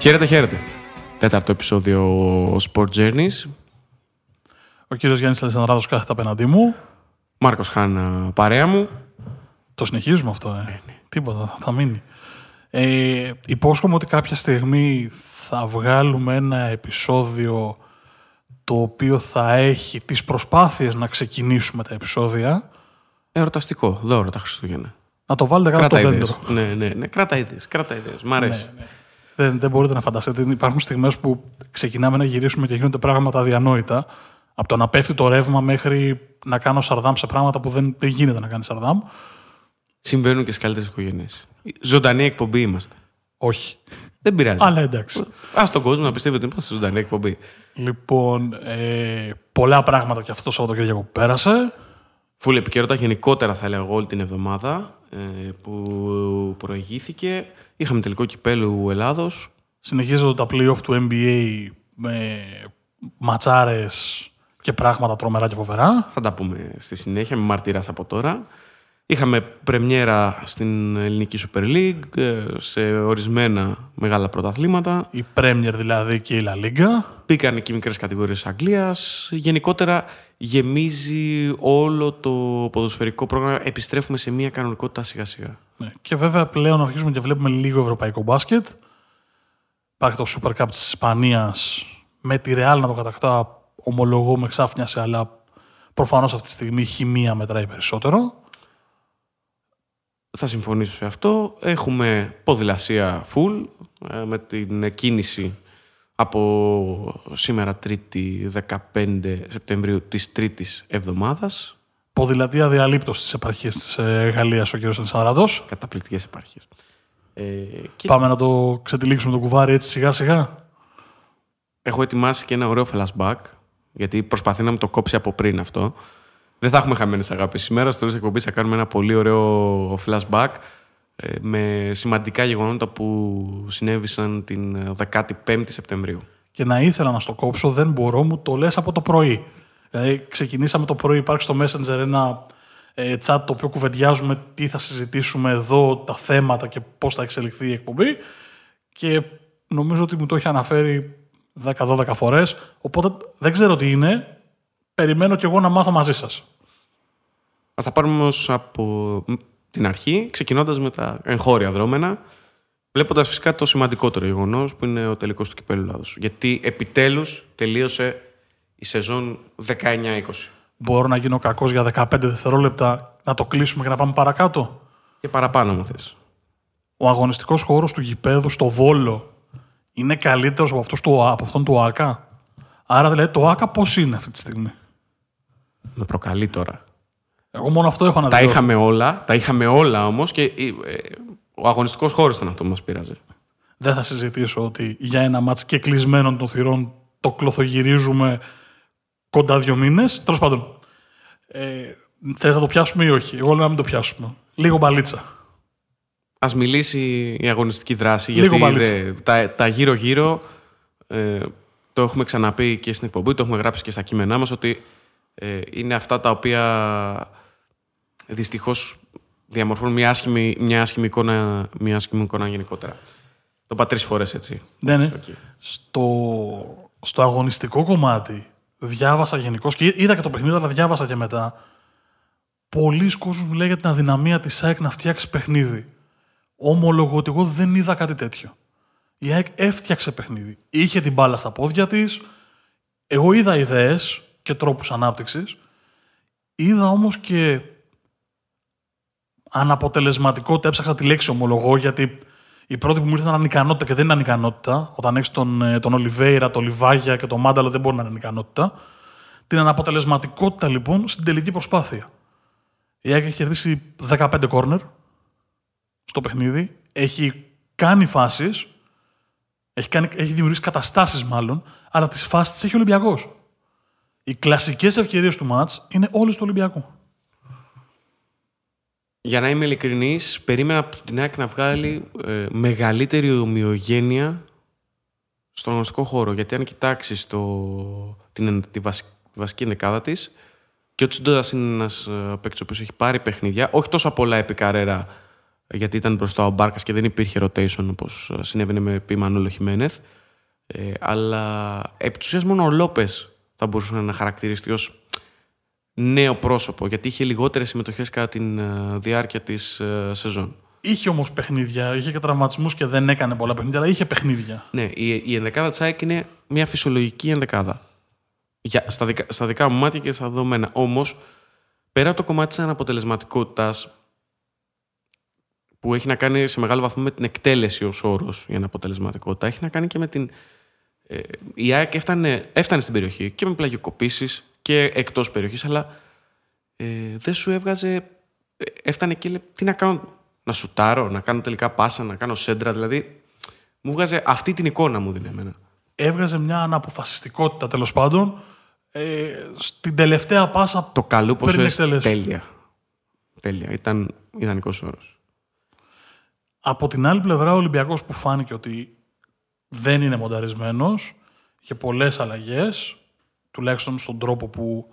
Χαίρετε, χαίρετε. Τέταρτο επεισόδιο Sport Journeys. Ο κύριος Γιάννης Αλεσανδράδος κάθεται απέναντί μου. Μάρκος Χάνα, παρέα μου. Το συνεχίζουμε αυτό, ε; Τίποτα, θα μείνει. Ε, υπόσχομαι ότι κάποια στιγμή θα βγάλουμε ένα επεισόδιο το οποίο θα έχει τις προσπάθειες να ξεκινήσουμε τα επεισόδια. Εορταστικό, δώρο τα Χριστούγεννα. Να το βάλετε κάτω Κράτα το ιδέες. δέντρο. Ναι, ναι, ναι. Κράτα ιδέες, κράτα ιδέες. Μ' αρέσει. Ναι, ναι. Δεν, δεν μπορείτε να φανταστείτε. Υπάρχουν στιγμές που ξεκινάμε να γυρίσουμε και γίνονται πράγματα αδιανόητα. Από το να πέφτει το ρεύμα μέχρι να κάνω σαρδάμ σε πράγματα που δεν, δεν γίνεται να κάνει σαρδάμ. Συμβαίνουν και στι καλύτερες οικογένειες. Ζωντανή εκπομπή είμαστε. Όχι. Δεν πειράζει. Αλλά εντάξει. Α τον κόσμο να πιστεύει ότι είμαστε ζωντανή εκπομπή. Λοιπόν, ε, πολλά πράγματα και αυτός το Σαββατοκύριακο που πέρασε. Φουλ επικαιρότητα γενικότερα θα έλεγα εγώ όλη την εβδομάδα ε, που προηγήθηκε. Είχαμε τελικό κυπέλου Ελλάδος. Συνεχίζονται τα play-off του NBA με ματσάρες και πράγματα τρομερά και φοβερά. Θα τα πούμε στη συνέχεια με μαρτυράς από τώρα. Είχαμε πρεμιέρα στην ελληνική Super League ε, σε ορισμένα μεγάλα πρωταθλήματα. Η Premier δηλαδή και η La Liga. Μπήκαν και οι μικρές κατηγορίες της Αγγλίας. Γενικότερα γεμίζει όλο το ποδοσφαιρικό πρόγραμμα. Επιστρέφουμε σε μια κανονικότητα σιγά σιγά. Ναι. Και βέβαια πλέον αρχίζουμε και βλέπουμε λίγο ευρωπαϊκό μπάσκετ. Υπάρχει το Super Cup της Ισπανίας με τη Real να το κατακτά ομολογώ με ξάφνιασε, αλλά προφανώς αυτή τη στιγμή η χημεία μετράει περισσότερο. Θα συμφωνήσω σε αυτό. Έχουμε ποδηλασία full ε, με την κίνηση από σήμερα 3η 15 Σεπτεμβρίου της τρίτης εβδομάδας. Ποδηλατία διαλείπτωση στις επαρχίες της ε, Γαλλίας ο κ. Αλισανδράτος. Καταπληκτικές επάρχειες. Ε, και Πάμε να το ξετυλίξουμε το κουβάρι έτσι σιγά σιγά. έχω ετοιμάσει και ένα ωραίο flashback, γιατί προσπαθεί να μου το κόψει από πριν αυτό. Δεν θα έχουμε χαμένες αγάπες σήμερα. Στο τέλος της εκπομπής θα κάνουμε ένα πολύ ωραίο flashback ε, με σημαντικά γεγονότα που συνέβησαν την 15η Σεπτεμβρίου. Και να ήθελα να στο κόψω, δεν μπορώ, μου το λες από το πρωί. Δηλαδή, ξεκινήσαμε το πρωί, υπάρχει στο Messenger ένα ε, chat το οποίο κουβεντιάζουμε τι θα συζητήσουμε εδώ, τα θέματα και πώς θα εξελιχθεί η εκπομπή. Και νομίζω ότι μου το έχει αναφέρει 10-12 φορές, οπότε δεν ξέρω τι είναι. Περιμένω κι εγώ να μάθω μαζί σας. Ας τα πάρουμε όμως από την αρχή, ξεκινώντας με τα εγχώρια δρόμενα, βλέποντας φυσικά το σημαντικότερο γεγονός που είναι ο τελικός του Κυπέλλου Ελλάδος. Γιατί επιτέλους τελείωσε η σεζόν 19-20. Μπορώ να γίνω κακός για 15 δευτερόλεπτα, να το κλείσουμε και να πάμε παρακάτω; Και παραπάνω μου θες. ο αγωνιστικός χώρος του γηπέδου στο Βόλο είναι καλύτερος από, αυτός του, από αυτόν του ΆΚΑ. Άρα δηλαδή το ΆΚΑ πώς είναι αυτή τη στιγμή; Με προκαλεί τώρα. Εγώ μόνο αυτό έχω να Τα δηλώσω. είχαμε όλα, τα είχαμε όλα όμως και ε, ε, ο αγωνιστικός χώρος ήταν αυτό που μας πείραζε. Δεν θα συζητήσω ότι για ένα μάτς και κλεισμένων των θυρών το κλωθογυρίζουμε κοντά δύο μήνες. Τέλος πάντων, ε, θες να το πιάσουμε ή όχι; Εγώ λέω να μην το πιάσουμε. Λίγο μπαλίτσα. Ας μιλήσει η αγωνιστική δράση, Λίγο γιατί μπαλίτσα. δε, τα, τα γύρω-γύρω ε, το έχουμε ξαναπεί και στην εκπομπή, το έχουμε γράψει και στα κείμενά μας, ότι ε, είναι αυτά τα οποία δυστυχώς διαμορφώνουν μια άσχημη, μια άσχημη, εικόνα, μια άσχημη εικόνα γενικότερα. Το είπα τρεις φορές έτσι. Ναι, ναι. Οκ. Στο, στο αγωνιστικό κομμάτι διάβασα γενικώς και είδα και το παιχνίδι, αλλά διάβασα και μετά. Πολλοί κόσμοι μου λέει για την αδυναμία της ΑΕΚ να φτιάξει παιχνίδι. Ομολογώ ότι εγώ δεν είδα κάτι τέτοιο. Η ΑΕΚ έφτιαξε παιχνίδι. Είχε την μπάλα στα πόδια της. Εγώ είδα ιδέες και τρόπους ανάπτυξης. Είδα όμως και αναποτελεσματικότητα. Έψαξα τη λέξη ομολογώ γιατί η πρώτη που μου ήρθε ήταν ανικανότητα και δεν είναι ανικανότητα. Όταν έχεις τον, ε, τον Ολιβέηρα, τον Λιβάγια και τον Μάνταλο δεν μπορεί να είναι ανικανότητα. Την αναποτελεσματικότητα λοιπόν στην τελική προσπάθεια. Η ΑΕΚ έχει κερδίσει 15 κόρνερ στο παιχνίδι. Έχει κάνει φάσεις. Έχει, κάνει, έχει δημιουργήσει καταστάσεις μάλλον, αλλά τις φάσεις τις έχει ο Ολυμπιακός. Οι κλασικές ευκαιρίες του μάτ είναι όλες του Ολυμπιακού. Για να είμαι ειλικρινής, περίμενα από την ΑΕΚ να βγάλει ε, μεγαλύτερη ομοιογένεια στον αγωνιστικό χώρο. Γιατί αν κοιτάξει την, τη, βασι- τη βασική ενδεκάδα της, και ο Τσιντόδα είναι ένας παίκτης ο οποίος έχει πάρει παιχνίδια, όχι τόσο πολλά επί καρέρα γιατί ήταν μπροστά ο Μπάρκας και δεν υπήρχε rotation όπως συνέβαινε με Πίμανολο Χιμένεθ. Ε, αλλά επί της μόνο ο Λόπες θα μπορούσε να χαρακτηριστεί ως νέο πρόσωπο, γιατί είχε λιγότερες συμμετοχές κατά τη ε, διάρκεια της ε, σεζόν. Είχε όμως παιχνίδια, είχε και τραυματισμούς και δεν έκανε πολλά παιχνίδια, αλλά είχε παιχνίδια. Ναι, η, η ενδεκάδα Τσάικ είναι μια φυσιολογική ενδεκάδα. Για, στα, δικα, στα δικά μου μάτια και στα δεδομένα. Όμως, πέρα από το κομμάτι της αναποτελεσματικότητας, που έχει να κάνει σε μεγάλο βαθμό με την εκτέλεση ως όρος για αναποτελεσματικότητα, έχει να κάνει και με την. Ε, η ΑΕΚ έφτανε, έφτανε στην περιοχή και με πλαγιοκοπήσεις και εκτός περιοχής, αλλά ε, δεν σου έβγαζε. Ε, έφτανε και λέει, τι να κάνω, να σουτάρω, να κάνω τελικά πάσα, να κάνω σέντρα. Δηλαδή, μου βγάζε αυτή την εικόνα μου δίνει εμένα. Έβγαζε μια αναποφασιστικότητα τέλος πάντων. Ε, στην τελευταία πάσα. Το καλό πόσο τέλεια. Τέλεια. Ήταν ιδανικός όρος. Από την άλλη πλευρά, ο Ολυμπιακός που φάνηκε ότι δεν είναι μονταρισμένος, είχε πολλές αλλαγές, τουλάχιστον στον τρόπο που.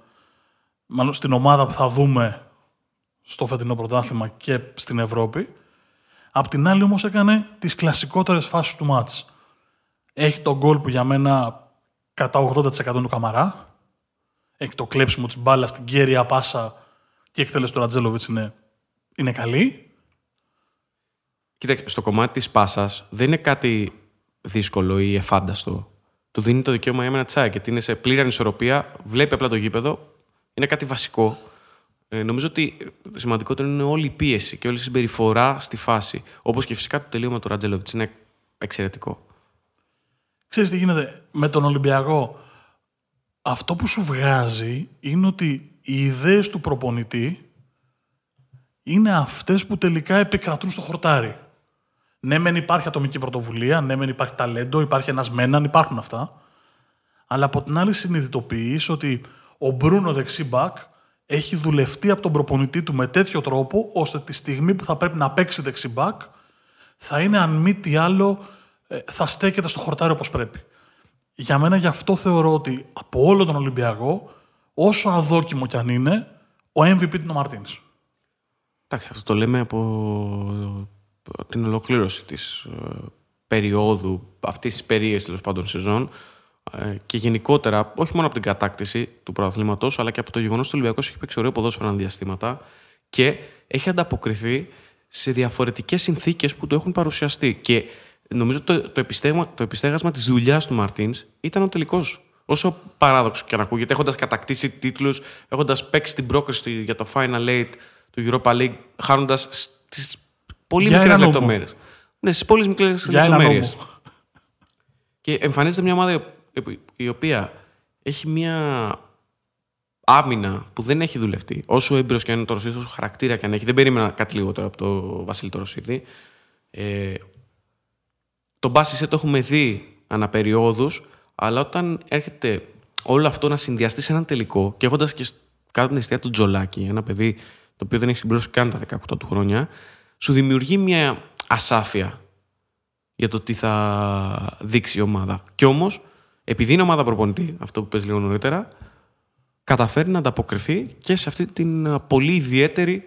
Μάλλον στην ομάδα που θα δούμε στο φετινό πρωτάθλημα και στην Ευρώπη. Απ' την άλλη όμως έκανε τις κλασικότερες φάσεις του μάτς. Έχει τον γκολ που για μένα κατά 80% του Καμαρά. Έχει το κλέψιμο της μπάλας στην κέρια πάσα και η εκτέλεση του Ρατζέλοβιτς είναι, είναι καλή. Κοίταξε, στο κομμάτι της πάσας δεν είναι κάτι δύσκολο ή εφάνταστο. Του δίνει το δικαίωμα για ένα τσάι γιατί είναι σε πλήρη ανισορροπία, βλέπει απλά το γήπεδο, είναι κάτι βασικό ε, νομίζω ότι σημαντικότερο είναι όλη η πίεση και όλη η συμπεριφορά στη φάση. Όπως και φυσικά το τελείωμα του Ραντζέλοβιτ είναι εξαιρετικό. Ξέρεις τι γίνεται με τον Ολυμπιακό; Αυτό που σου βγάζει είναι ότι οι ιδέες του προπονητή είναι αυτές που τελικά επικρατούν στο χορτάρι. Ναι, μεν υπάρχει ατομική πρωτοβουλία, ναι, μεν υπάρχει ταλέντο, υπάρχει ένας μέναν, υπάρχουν αυτά. Αλλά από την άλλη συνειδητοποιείς ότι ο Μπρούνο δεξί μπακ έχει δουλευτεί από τον προπονητή του με τέτοιο τρόπο, ώστε τη στιγμή που θα πρέπει να παίξει δεξιμπάκ, θα είναι αν μη τι άλλο, ε, θα στέκεται στο χορτάρι όπως πρέπει. Για μένα γι' αυτό θεωρώ ότι από όλο τον Ολυμπιακό, όσο αδόκιμο κι αν είναι, ο MVP είναι ο Μαρτίνης. Εντάξει, αυτό το λέμε από την ολοκλήρωση της ε, περίοδου, αυτής της περίεργης τέλος πάντων σεζόν, ε, και γενικότερα, όχι μόνο από την κατάκτηση του πρωταθλήματος, αλλά και από το γεγονός ότι ο Ολυμπιακός έχει παίξει ωραίο ποδόσφαιρο διαστήματα και έχει ανταποκριθεί σε διαφορετικές συνθήκες που του έχουν παρουσιαστεί. Και νομίζω το, το, επιστέγμα, το επιστέγασμα της δουλειάς του Μαρτίνς ήταν ο τελικός. Όσο παράδοξο και αν ακούγεται, έχοντας κατακτήσει τίτλους, έχοντας παίξει την πρόκριση για το Final Eight του Europa League, χάνοντας στις πολύ μικρές λεπτομέρειες. Ναι, στις πολύ μικρές λεπτομέρειες. Και εμφανίζεται μια ομάδα η οποία έχει μια άμυνα που δεν έχει δουλευτεί. Όσο έμπειρος και αν είναι το Ρωσίδη, όσο χαρακτήρα και αν έχει, δεν περίμενα κάτι λιγότερο από το Βασίλη το Ρωσίδη. Ε, τον Μπάσισε το έχουμε δει αναπεριόδους, αλλά όταν έρχεται όλο αυτό να συνδυαστεί σε έναν τελικό και έχοντας και κάτω την αιστεία του Τζολάκη, ένα παιδί το οποίο δεν έχει συμπληρώσει καν τα 18 του χρόνια, σου δημιουργεί μια ασάφεια για το τι θα δείξει η ομάδα. Κι όμως επειδή είναι ομάδα προπονητή, αυτό που πες λίγο νωρίτερα, καταφέρει να ανταποκριθεί και σε αυτή την πολύ ιδιαίτερη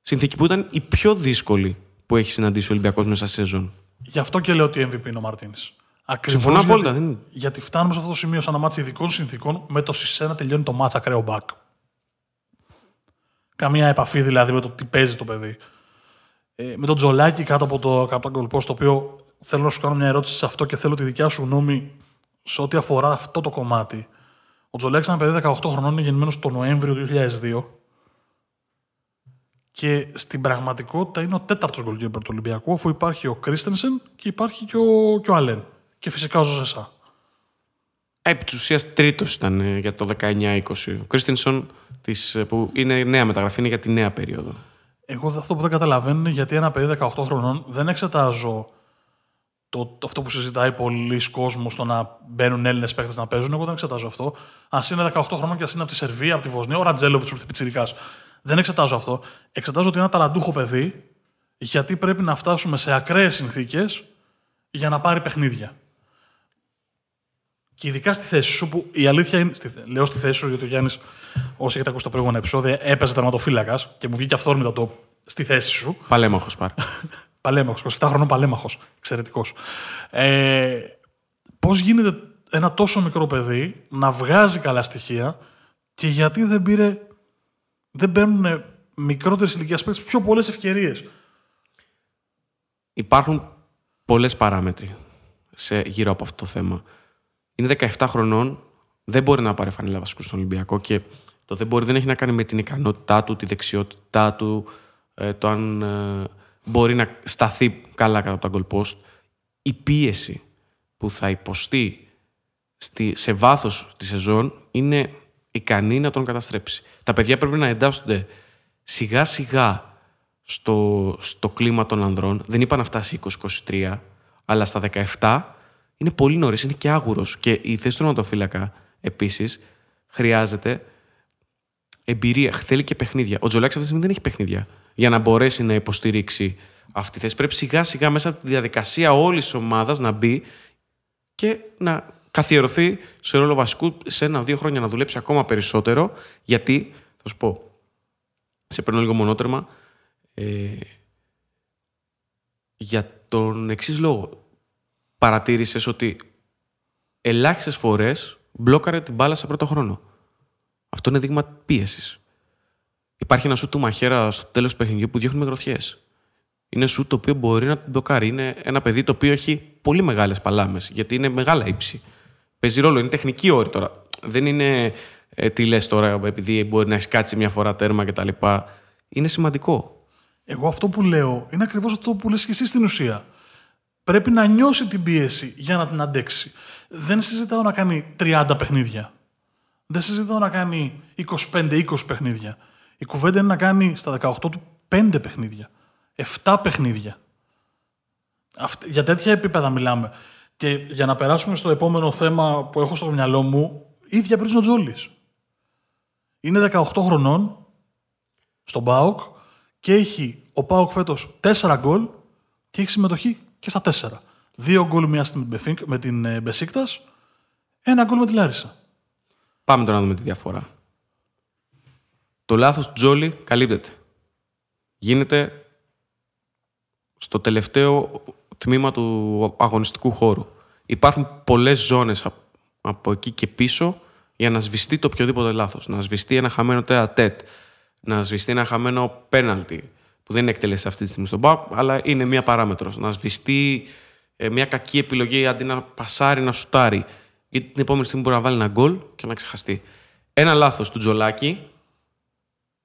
συνθήκη που ήταν η πιο δύσκολη που έχει συναντήσει ο Ολυμπιακός μέσα στη σεζόν. Γι' αυτό και λέω ότι MVP είναι ο Μαρτίνης. Συμφωνώ απόλυτα. Γιατί, δεν... γιατί φτάνουμε σε αυτό το σημείο σαν ένα μάτσο ειδικών συνθήκων με το Σισένα τελειώνει το μάτσα ακραίο μπακ. Καμία επαφή δηλαδή με το τι παίζει το παιδί. Ε, με τον Τζολάκη κάτω από το, κάτω από το το οποίο θέλω να σου κάνω μια ερώτηση σε αυτό και θέλω τη δικιά σου γνώμη σε ό,τι αφορά αυτό το κομμάτι. Ο Τζολέξ ήταν παιδί 18 χρονών, είναι γεννημένος το Νοέμβριο του 2002. Και στην πραγματικότητα είναι ο τέταρτος γκολκίπερ του Ολυμπιακού, αφού υπάρχει ο Κρίστενσεν και υπάρχει και ο, και ο Αλέν. Και φυσικά ο Ζωζεσά. Επί της ουσίας τρίτος ήταν ε, για το 19-20. Ο Κρίστενσον, ε, που είναι νέα μεταγραφή, είναι για τη νέα περίοδο. Εγώ αυτό που δεν καταλαβαίνω είναι γιατί ένα παιδί 18 χρονών δεν εξετάζω το, αυτό που συζητάει πολλοί κόσμος στο να μπαίνουν Έλληνες παίχτες να παίζουν. Εγώ δεν εξετάζω αυτό. Α είναι 18 χρόνια και ας είναι από τη Σερβία, από τη Βοσνία, ο Ρατζέλοβιτ που πιτσυρικά. Δεν εξετάζω αυτό. Εξετάζω ότι είναι ένα ταλαντούχο παιδί, γιατί πρέπει να φτάσουμε σε ακραίες συνθήκες για να πάρει παιχνίδια. Και ειδικά στη θέση σου, που η αλήθεια είναι. Στη, λέω στη θέση σου, γιατί ο Γιάννης, όσοι έχετε ακούσει τα προηγούμενα επεισόδια, έπαιζε τερματοφύλακας και μου βγήκε αυθόρμητα το στη θέση σου. Παλέμαχος πάρ. Παλέμαχος, 27 χρονών παλέμαχος. Εξαιρετικός. Ε, Πώς γίνεται ένα τόσο μικρό παιδί να βγάζει καλά στοιχεία και γιατί δεν πήρε. Δεν παίρνουν μικρότερες ηλικίας παίκτες πιο πολλές ευκαιρίες; Υπάρχουν πολλές παράμετροι σε, γύρω από αυτό το θέμα. Είναι 17 χρονών, δεν μπορεί να πάρει φανέλα βασικούς στον Ολυμπιακό και το δεν μπορεί δεν έχει να κάνει με την ικανότητά του, τη δεξιότητά του, ε, το αν ε, μπορεί να σταθεί καλά κατά από τα goal post. Η πίεση που θα υποστεί στη, σε βάθος τη σεζόν είναι ικανή να τον καταστρέψει. Τα παιδιά πρέπει να εντάσσονται σιγά σιγά στο, στο κλίμα των ανδρών. Δεν είπα να φτάσει 20-23, αλλά στα 17 είναι πολύ νωρίς, είναι και άγουρος. Και η θέση του τερματοφύλακα επίσης χρειάζεται εμπειρία. Θέλει και παιχνίδια. Ο Τζολάκης αυτή τη στιγμή δεν έχει παιχνίδια για να μπορέσει να υποστηρίξει αυτή τη θέση. Πρέπει σιγά σιγά μέσα από τη διαδικασία όλης της ομάδας να μπει και να καθιερωθεί σε ρόλο βασικού σε ένα-δύο χρόνια να δουλέψει ακόμα περισσότερο. Γιατί, θα σου πω, σε παίρνω λίγο μονότερμα, ε, για τον εξής λόγο. Παρατήρησες ότι ελάχιστες φορές μπλόκαρε την μπάλα σε πρώτο χρόνο. Αυτό είναι δείγμα πίεσης. Υπάρχει ένα σου του μαχαίρα στο τέλος του παιχνιδιού που διώχνει με γροθιές. Είναι σου το οποίο μπορεί να την μπλοκάρει. Είναι ένα παιδί το οποίο έχει πολύ μεγάλες παλάμες, γιατί είναι μεγάλα ύψη. Παίζει ρόλο, είναι τεχνική όρη τώρα. Δεν είναι ε, τι λες τώρα, επειδή μπορεί να έχεις κάτσει μια φορά τέρμα κτλ. Είναι σημαντικό. Εγώ αυτό που λέω είναι ακριβώς αυτό που λες και εσύ στην ουσία. Πρέπει να νιώσει την πίεση για να την αντέξει. Δεν συζητάω να κάνει 30 παιχνίδια. Δεν συζητάω να κάνει 25-20 παιχνίδια. Η κουβέντα είναι να κάνει στα 18 του 5 παιχνίδια. 7 παιχνίδια. Για τέτοια επίπεδα μιλάμε. Και για να περάσουμε στο επόμενο θέμα που έχω στο μυαλό μου, ίδια πριν ο Τζόλης. Είναι 18 χρονών στον ΠΑΟΚ και έχει ο ΠΑΟΚ φέτος 4 γκολ και έχει συμμετοχή και στα 4. Δύο γκολ μία με την ε, Μπεσίκτας, ένα γκολ με τη Λάρισα. Πάμε τώρα να δούμε τη διαφορά. Το λάθος του Τζόλι καλύπτεται. Γίνεται στο τελευταίο τμήμα του αγωνιστικού χώρου. Υπάρχουν πολλές ζώνες από εκεί και πίσω για να σβηστεί το οποιοδήποτε λάθος. Να σβηστεί ένα χαμένο τετ, να σβηστεί ένα χαμένο πέναλτι, που δεν είναι εκτελέσει αυτή τη στιγμή στον Μπάουκ, αλλά είναι μία παράμετρος. Να σβηστεί ε, μια κακή επιλογή αντί να πασάρει, να σουτάρει. Γιατί την επόμενη στιγμή μπορεί να βάλει ένα γκολ και να ξεχαστεί. Ένα λάθος του Τζολάκη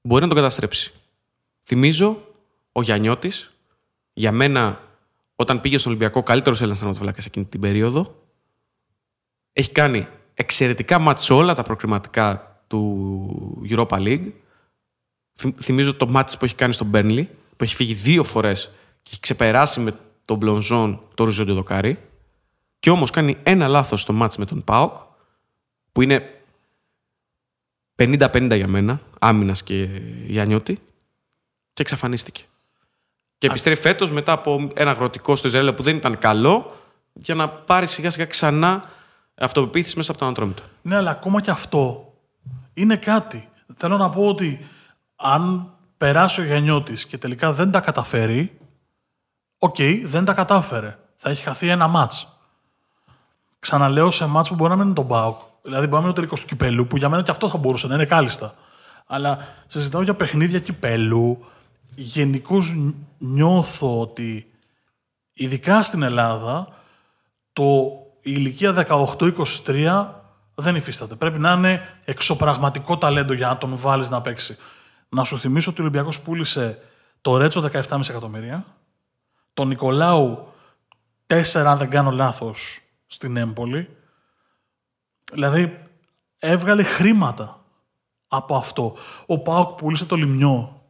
μπορεί να τον καταστρέψει. Θυμίζω ο Γιαννιώτης, για μένα, όταν πήγε στον Ολυμπιακό, καλύτερος Έλληνας τερματοφυλάκα εκείνη την περίοδο. Έχει κάνει εξαιρετικά μάτς όλα τα προκριματικά του Europa League. Θυμίζω το μάτς που έχει κάνει στον Μπέρνλι, που έχει φύγει δύο φορές και έχει ξεπεράσει με τον Μπλονζόν το Ρουζόντιο Δοκάρι. Και όμως κάνει ένα λάθος στο μάτς με τον Πάοκ, που είναι 50-50 για μένα, άμυνας και Γιάννιώτη, και εξαφανίστηκε. Και επιστρέφει φέτος μετά από ένα αγροτικό στο Ισραήλ που δεν ήταν καλό, για να πάρει σιγά σιγά ξανά αυτοπεποίθηση μέσα από τον Αντρόμητο. Ναι, αλλά ακόμα και αυτό είναι κάτι. Θέλω να πω ότι αν περάσει ο Γιαννιώτης και τελικά δεν τα καταφέρει, OK, okay, δεν τα κατάφερε. Θα έχει χαθεί ένα ματς. Ξαναλέω σε ματς που μπορεί να μην είναι τον ΠΑΟΚ. Δηλαδή μπορεί να είναι ο τελικός του κυπέλου, που για μένα και αυτό θα μπορούσε να είναι κάλλιστα. Αλλά συζητάω για παιχνίδια κυπέλου. Γενικώς νιώθω ότι ειδικά στην Ελλάδα το η ηλικία 18-23 δεν υφίσταται. Πρέπει να είναι εξωπραγματικό ταλέντο για να τον βάλεις να παίξει. Να σου θυμίσω ότι ο Ολυμπιακός πούλησε το Ρέτσο 17,5 εκατομμύρια, τον Νικολάου 4, αν δεν κάνω λάθος, στην Έμπολη. Δηλαδή, έβγαλε χρήματα από αυτό. Ο Πάοκ πούλησε το Λιμιό,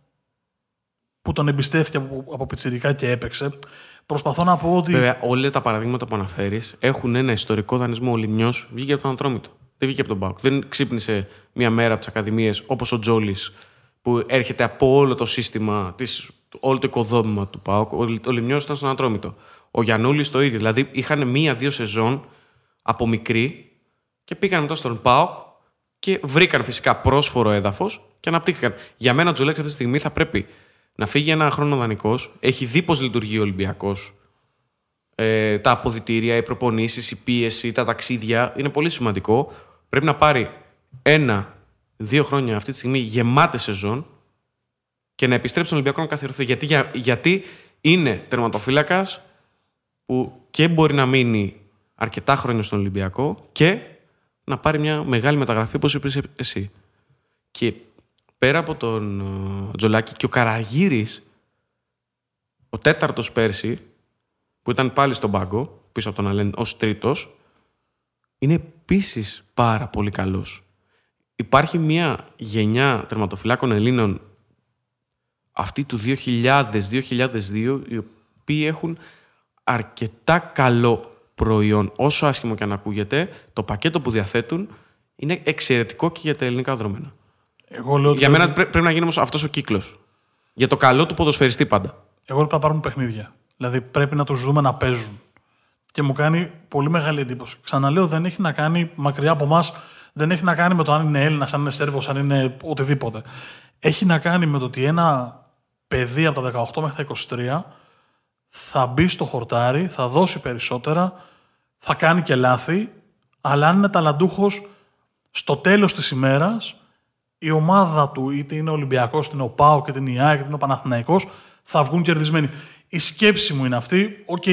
που τον εμπιστεύτηκε από, από πιτσιρικά και έπαιξε. Προσπαθώ να πω ότι. Βέβαια, όλα τα παραδείγματα που αναφέρεις έχουν ένα ιστορικό δανεισμό. Ο Λιμιός βγήκε από τον Ατρόμητο. Δεν βγήκε από τον Πάουκ. Δεν ξύπνησε μία μέρα από τις ακαδημίες όπως ο Τζόλης που έρχεται από όλο το σύστημα, της, όλο το οικοδόμημα του Πάουκ. Ο Λιμιός ήταν στον Ατρόμητο. Ο Γιανούλης το ίδιο. Δηλαδή είχαν μία-δύο σεζόν από μικρή και πήγαν μετά στον Πάουκ και βρήκαν φυσικά πρόσφορο έδαφος και αναπτύχθηκαν. Για μένα ο Τζολέξ αυτή τη στιγμή θα πρέπει να φύγει ένα χρόνο δανεικός, έχει δει πώς λειτουργεί ο Ολυμπιακός. Ε, τα αποδητήρια, οι προπονήσεις, η πίεση, τα ταξίδια. Είναι πολύ σημαντικό. Πρέπει να πάρει ένα, δύο χρόνια αυτή τη στιγμή γεμάτε σεζόν και να επιστρέψει στον Ολυμπιακό να καθιερωθεί. Γιατί, για, γιατί είναι τερματοφύλακας που και μπορεί να μείνει αρκετά χρόνια στον Ολυμπιακό και να πάρει μια μεγάλη μεταγραφή, όπως είπες εσύ. Και πέρα από τον ε, Τζολάκη και ο Καραγύρης, ο τέταρτος πέρσι, που ήταν πάλι στον πάγκο, πίσω από τον Αλέν ως τρίτος, είναι επίσης πάρα πολύ καλός. Υπάρχει μια γενιά τερματοφυλάκων Ελλήνων αυτή του 2000-2002, οι οποίοι έχουν αρκετά καλό προϊόν, όσο άσχημο και αν ακούγεται, το πακέτο που διαθέτουν είναι εξαιρετικό και για τα ελληνικά δρόμενα. Εγώ λέω Για μένα πρέπει να γίνει όμως αυτός ο κύκλος. Για το καλό του ποδοσφαιριστή πάντα. Εγώ λέω να πάρουν παιχνίδια. Δηλαδή πρέπει να τους δούμε να παίζουν. Και μου κάνει πολύ μεγάλη εντύπωση. Ξαναλέω, δεν έχει να κάνει μακριά από εμάς, δεν έχει να κάνει με το αν είναι Έλληνας, αν είναι Σέρβος, αν είναι οτιδήποτε. Έχει να κάνει με το ότι ένα παιδί από τα 18 μέχρι τα 23 θα μπει στο χορτάρι, θα δώσει περισσότερα, θα κάνει και λάθη, αλλά αν είναι ταλαντούχος, στο τέλος της ημέρας, η ομάδα του, είτε είναι ο Ολυμπιακός, είτε είναι ο ΠΑΟΚ, είτε είναι η ΑΕΚ, είτε είναι ο Παναθηναϊκός, θα βγουν κερδισμένοι. Η σκέψη μου είναι αυτή. Οκ,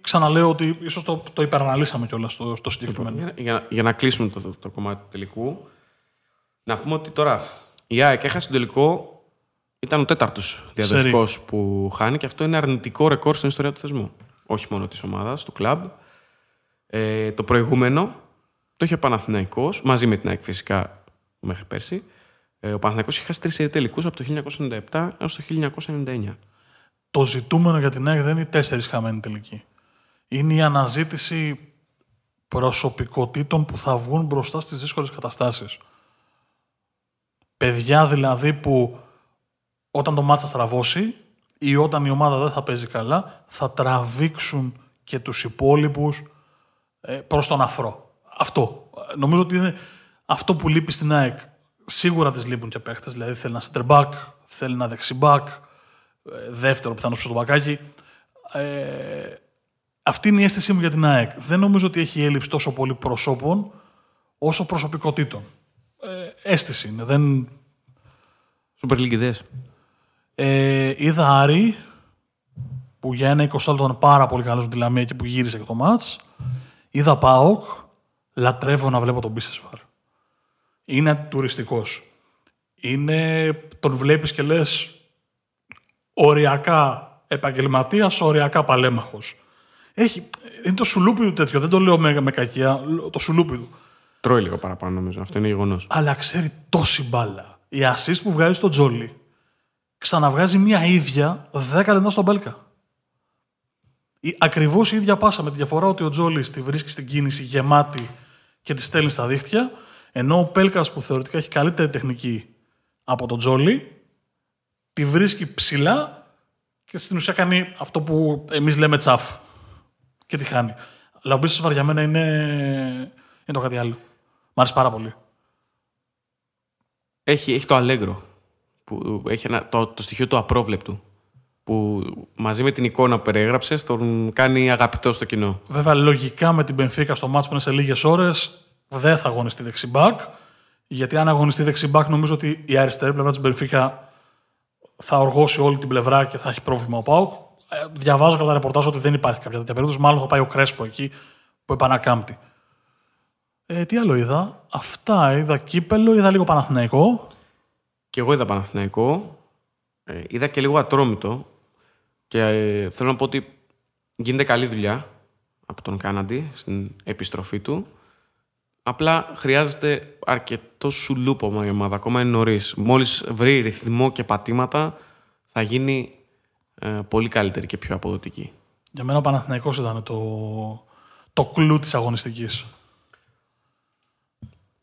ξαναλέω ότι ίσως το, το υπεραναλύσαμε κιόλας στο, στο συγκεκριμένο. Για, για, για να κλείσουμε το, το, το κομμάτι του τελικού, να πούμε ότι τώρα η ΑΕΚ έχασε τον τελικό ήταν ο τέταρτος διαδοχικός που χάνει και αυτό είναι αρνητικό ρεκόρ στην ιστορία του θεσμού. Όχι μόνο της ομάδας, του κλαμπ. Ε, το προηγούμενο το είχε ο Παναθηναϊκός, μαζί με την ΑΕΚ φυσικά μέχρι πέρσι. Ε, ο Παναθηναϊκός είχε χάσει τρεις τελικούς από το 1997 έως το 1999. Το ζητούμενο για την ΑΕΚ δεν είναι οι τέσσερις χαμένοι τελικοί. Είναι η αναζήτηση προσωπικότητων που θα βγουν μπροστά στις δύσκολες καταστάσεις. Παιδιά δηλαδή που όταν το μάτσα στραβώσει ή όταν η ομάδα δεν θα παίζει καλά, θα τραβήξουν και τους υπόλοιπους ε, προς τον αφρό. Αυτό. Νομίζω ότι είναι αυτό που λείπει στην ΑΕΚ. Σίγουρα τις λείπουν και παίχτες, δηλαδή θέλει ένα center back, θέλει ένα δεξιμπάκ, ε, δεύτερο πιθανό στο μπακάκι. Ε, αυτή είναι η αίσθησή μου για την ΑΕΚ. Δεν νομίζω ότι έχει έλλειψη τόσο πολύ προσώπων όσο προσωπικότητων. Ε, αίσθηση είναι. Δεν... Σούπερ ε, είδα Άρη, που για ένα 20 λεπτό ήταν πάρα πολύ καλός με τη Λαμία και που γύρισε και το μάτς. Είδα Πάοκ, λατρεύω να βλέπω τον Μπίσεσβαρ. Είναι τουριστικός. Είναι, τον βλέπεις και λες οριακά επαγγελματίας, οριακά παλέμαχος. Έχει, είναι το σουλούπι του τέτοιο, δεν το λέω με, με κακία, το σουλούπι του. Τρώει λίγο παραπάνω νομίζω, αυτό είναι γεγονός. Αλλά ξέρει τόση μπάλα. Η assist που βγάζει στο Τζόλι ξαναβγάζει μια ίδια 10 λεπτά στον Μπέλκα. Ακριβώς η ίδια πάσα με τη διαφορά ότι ο Τζόλι τη βρίσκει στην κίνηση γεμάτη και τη στέλνει στα δίχτυα, ενώ ο Πέλκας που θεωρητικά έχει καλύτερη τεχνική από τον Τζόλι, τη βρίσκει ψηλά και στην ουσία κάνει αυτό που εμείς λέμε τσαφ. Και τη χάνει. Αλλά ο Μπίσο για μένα είναι... είναι το κάτι άλλο. Μ' άρεσε πάρα πολύ. Έχει, έχει το αλέγκρο που έχει ένα, το, το στοιχείο του απρόβλεπτου που μαζί με την εικόνα που περιέγραψες τον κάνει αγαπητό στο κοινό. Βέβαια, λογικά με την Πενφύκα στο μάτσο που είναι σε λίγες ώρες δεν θα αγωνιστεί δεξιμπάκ. Γιατί αν αγωνιστεί δεξιμπάκ, νομίζω ότι η αριστερή πλευρά της Μπενφύκα θα οργώσει όλη την πλευρά και θα έχει πρόβλημα ο Πάουκ. Ε, διαβάζω κατά ρεπορτάζ ότι δεν υπάρχει κάποια τέτοια περίπτωση. Μάλλον θα πάει ο Κρέσπο εκεί που επανακάμπτει. Ε, τι άλλο είδα; Αυτά. Είδα κύπελο, είδα λίγο Παναθηναϊκό. Και εγώ είδα Παναθηναϊκό. Ε, είδα και λίγο ατρόμητο. Και ε, θέλω να πω ότι γίνεται καλή δουλειά από τον Κάναντι στην επιστροφή του. Απλά χρειάζεται αρκετό σουλούπομα η ομάδα. Ακόμα είναι νωρίς. Μόλις βρει ρυθμό και πατήματα, θα γίνει ε, πολύ καλύτερη και πιο αποδοτική. Για μένα ο Παναθηναϊκός ήταν το, το κλου της αγωνιστικής.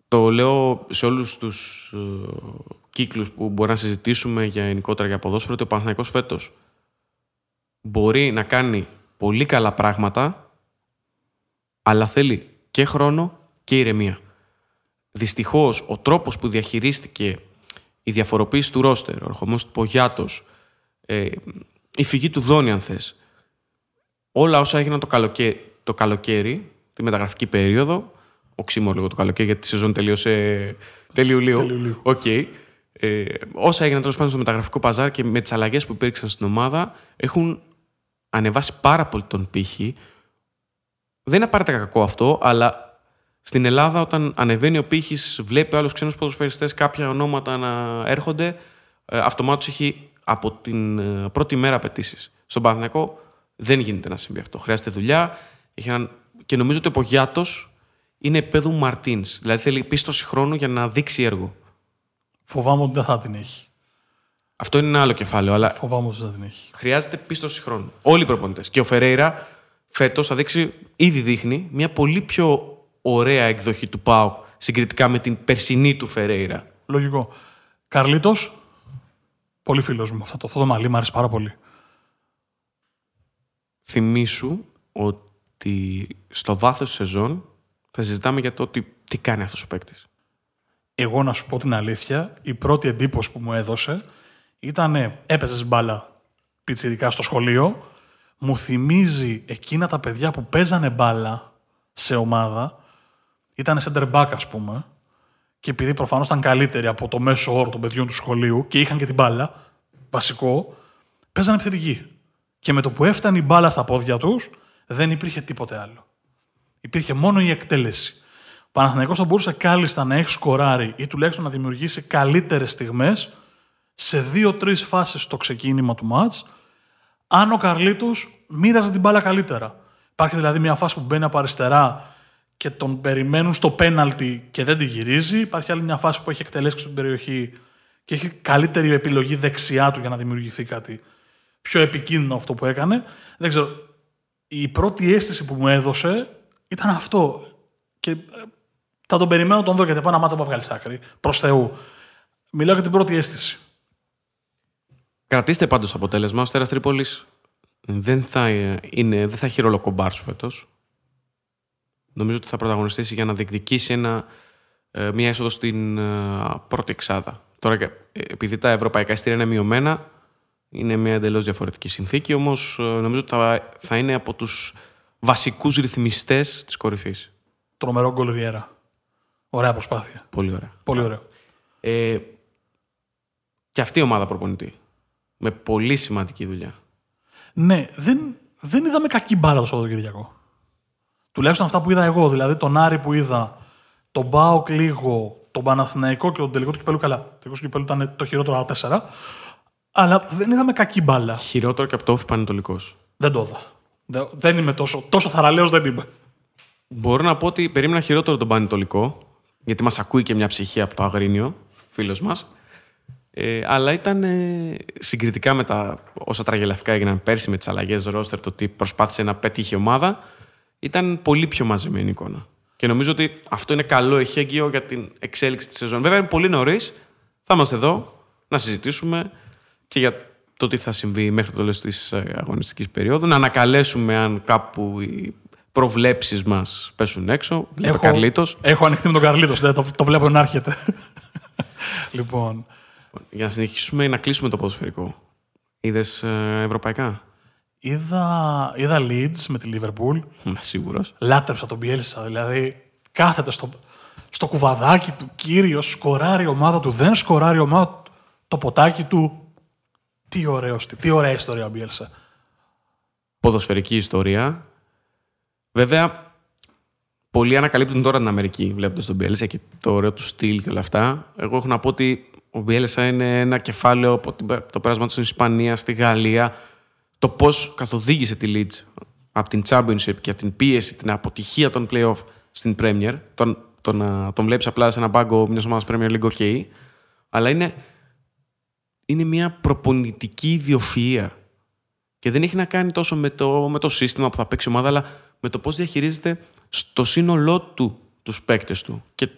Το λέω σε όλους τους ε, κύκλους που μπορεί να συζητήσουμε για γενικότερα για ποδόσφαιρο ότι ο Παναθηναϊκός φέτος μπορεί να κάνει πολύ καλά πράγματα αλλά θέλει και χρόνο και ηρεμία. Δυστυχώς ο τρόπος που διαχειρίστηκε η διαφοροποίηση του ρόστερ, ο ερχομός του Πογιάτος, ε, η φυγή του Δόνη, αν θες. Όλα όσα έγιναν το καλοκαίρι, το καλοκαίρι τη μεταγραφική περίοδο, οξύμωρο λίγο το καλοκαίρι, γιατί η σεζόν τελείωσε τέλειο λίγο. Οκ. Ε, όσα έγιναν τέλος πάντων στο μεταγραφικό παζάρ και με τις αλλαγές που υπήρξαν στην ομάδα έχουν ανεβάσει πάρα πολύ τον πήχη. Δεν είναι απαραίτητα κακό αυτό, αλλά στην Ελλάδα, όταν ανεβαίνει ο πύχης, βλέπει άλλου ξένου ποδοσφαιριστές κάποια ονόματα να έρχονται, ε, αυτομάτως έχει από την ε, πρώτη μέρα απαιτήσεις. Στον Παναθηναϊκό δεν γίνεται να συμβεί αυτό. Χρειάζεται δουλειά. Και νομίζω ότι ο Πογιάτος είναι επίπεδου Μαρτίνς. Δηλαδή θέλει πίστοση χρόνου για να δείξει έργο. Φοβάμαι ότι δεν θα την έχει. Αυτό είναι ένα άλλο κεφάλαιο. Αλλά Φοβάμαι ότι δεν θα την έχει. Χρειάζεται πίστοση χρόνου. Όλοι οι προπονητές. Και ο Φερέιρα φέτος θα δείξει, ήδη δείχνει, μια πολύ πιο ωραία εκδοχή του ΠΑΟΚ συγκριτικά με την περσινή του Φερέιρα. Λογικό. Καρλίτος, πολύ φίλος μου. Αυτό το, αυτό το μαλλί μου αρέσει πάρα πολύ. Θυμήσου ότι στο βάθος της σεζόν θα συζητάμε για το ότι, τι κάνει αυτός ο παίκτης. Εγώ να σου πω την αλήθεια, η πρώτη εντύπωση που μου έδωσε ήταν έπαιζες μπάλα πιτσιρικά στο σχολείο, μου θυμίζει εκείνα τα παιδιά που παίζανε μπάλα σε ομάδα, ήταν center back ας πούμε, και επειδή προφανώς ήταν καλύτεροι από το μέσο όρο των παιδιών του σχολείου και είχαν και την μπάλα, βασικό, παίζανε επιθετική. Και με το που έφτανε η μπάλα στα πόδια τους, δεν υπήρχε τίποτε άλλο. Υπήρχε μόνο η εκτέλεση. Ο Παναθηναϊκός θα μπορούσε κάλλιστα να έχει σκοράρει ή τουλάχιστον να δημιουργήσει καλύτερες στιγμές σε δύο-τρεις φάσεις στο ξεκίνημα του ματ, αν ο Καρλίτος μοίραζε την μπάλα καλύτερα. Υπάρχει δηλαδή μια φάση που μπαίνει από αριστερά και τον περιμένουν στο πέναλτι και δεν τη γυρίζει. Υπάρχει άλλη μια φάση που έχει εκτελέσει στην περιοχή και έχει καλύτερη επιλογή δεξιά του για να δημιουργηθεί κάτι πιο επικίνδυνο αυτό που έκανε. Δεν ξέρω. Η πρώτη αίσθηση που μου έδωσε ήταν αυτό. Και ε, θα τον περιμένω τον δω γιατί πάω να μάτσα από βγάλει άκρη. Προς Θεού. Μιλάω για την πρώτη αίσθηση. Κρατήστε πάντως αποτέλεσμα. Ο Αστέρας Τρίπολης δεν θα, είναι, δεν θα έχει ρόλο κομπάρσου φέτος. Νομίζω ότι θα πρωταγωνιστήσει για να διεκδικήσει ένα, ε, μια είσοδο στην ε, πρώτη εξάδα. Τώρα, ε, επειδή τα ευρωπαϊκά ειστήρια είναι μειωμένα, είναι μια εντελώς διαφορετική συνθήκη. Όμως, νομίζω ότι θα, θα είναι από τους βασικούς ρυθμιστές της κορυφής. Τρομερό γκολ Ριέρα. Ωραία προσπάθεια. Πολύ ωραία. Πολύ ωραία. Ε, και αυτή η ομάδα προπονητή με πολύ σημαντική δουλειά. Ναι, δεν, δεν είδαμε κακή μπάλα το Σαββατοκύριακο. Τουλάχιστον αυτά που είδα εγώ. Δηλαδή τον Άρη που είδα, τον Μπάοκ λίγο, τον Παναθηναϊκό και τον τελικό του κυπέλου. Καλά, το τελικός του κυπέλου ήταν το χειρότερο από τέσσερα. Αλλά δεν είδαμε κακή μπάλα. Χειρότερο και από το όφη Πανετολικός. Δεν το είδα. Δεν είμαι τόσο, τόσο θαραλέος, δεν είμαι. Μπορώ να πω ότι περίμενα χειρότερο τον Πανετολικό, γιατί μας ακούει και μια ψυχή από το Αγρίνιο, φίλος μας. Ε, αλλά ήταν ε, συγκριτικά με τα όσα τραγελαφικά έγιναν πέρσι με τις αλλαγές ρόστερ, το τι προσπάθησε να πετύχει η ομάδα, ήταν πολύ πιο μαζεμένη εικόνα. Και νομίζω ότι αυτό είναι καλό εχέγγυο για την εξέλιξη της σεζόν. Βέβαια είναι πολύ νωρίς. Θα είμαστε εδώ να συζητήσουμε και για το τι θα συμβεί μέχρι το τέλος της ε, αγωνιστικής περίοδου. Να ανακαλέσουμε αν κάπου οι προβλέψεις μας πέσουν έξω. Βλέπω Καρλίτος. Έχω ανοιχτεί με τον Καρλίτος. Το, το βλέπω να έρχεται. λοιπόν. Για να συνεχίσουμε να κλείσουμε το ποδοσφαιρικό. Είδες ε, ευρωπαϊκά; Είδα, είδα Leeds με τη Liverpool. Σίγουρος. Λάτρεψα τον Bielsa. Δηλαδή κάθεται στο, στο κουβαδάκι του, κύριο, σκοράρει η ομάδα του, δεν σκοράρει η ομάδα του, το ποτάκι του. Τι ωραίο, τι ωραία ιστορία ο Bielsa. Ποδοσφαιρική ιστορία. Βέβαια, πολλοί ανακαλύπτουν τώρα την Αμερική βλέποντας τον Bielsa και το ωραίο του στυλ και όλα αυτά. Εγώ έχω να πω ότι ο Μπιέλεσα είναι ένα κεφάλαιο από το πέρασμα του στην Ισπανία, στη Γαλλία. Το πώς καθοδήγησε τη Leeds από την Championship και από την πίεση, την αποτυχία των playoff στην Premier. Τον, τον, τον βλέπεις απλά σε ένα μπάγκο μιας ομάδας Premier League, OK. Αλλά είναι, είναι μια προπονητική ιδιοφυΐα. Και δεν έχει να κάνει τόσο με το, με το σύστημα που θα παίξει η ομάδα, αλλά με το πώς διαχειρίζεται στο σύνολό του τους παίκτες του και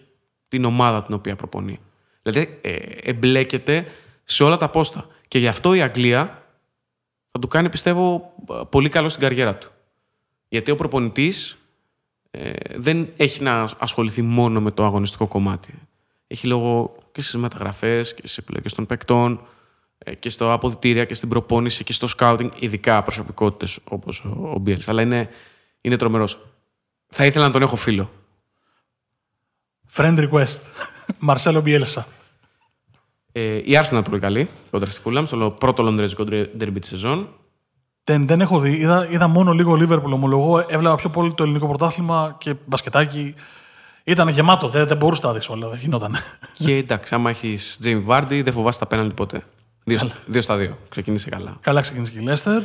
την ομάδα την οποία προπονεί. Δηλαδή ε, εμπλέκεται σε όλα τα πόστα. Και γι' αυτό η Αγγλία θα του κάνει, πιστεύω, πολύ καλό στην καριέρα του. Γιατί ο προπονητής ε, δεν έχει να ασχοληθεί μόνο με το αγωνιστικό κομμάτι. Έχει λόγο και στις μεταγραφές και στις επιλογές των παικτών. Ε, και στο αποδητήρια και στην προπόνηση και στο scouting, ειδικά προσωπικότητες όπως ο Μπιέλσα. Αλλά είναι, είναι τρομερός. Θα ήθελα να τον έχω φίλο. Friend request. Μαρσέλο Μπιέλσα. Ε, η Arsenal πολύ καλή κοντρα στη Fulham, στο πρώτο λονδρέζικο derby της σεζόν. Δεν, δεν έχω δει. Είδα, είδα μόνο λίγο Liverpool, ομολογώ. Έβλεπα πιο πολύ το ελληνικό πρωτάθλημα και μπασκετάκι. Ήταν γεμάτο. Δεν, δεν μπορούσε να δεις όλα. Δεν γινόταν. Και εντάξει, άμα έχεις Τζέιμ Βάρντι, δεν φοβάσαι τα πέναλτι ποτέ. Δύο, δύο στα δύο. Ξεκίνησε καλά. Καλά ξεκίνησε και η Λέστερ.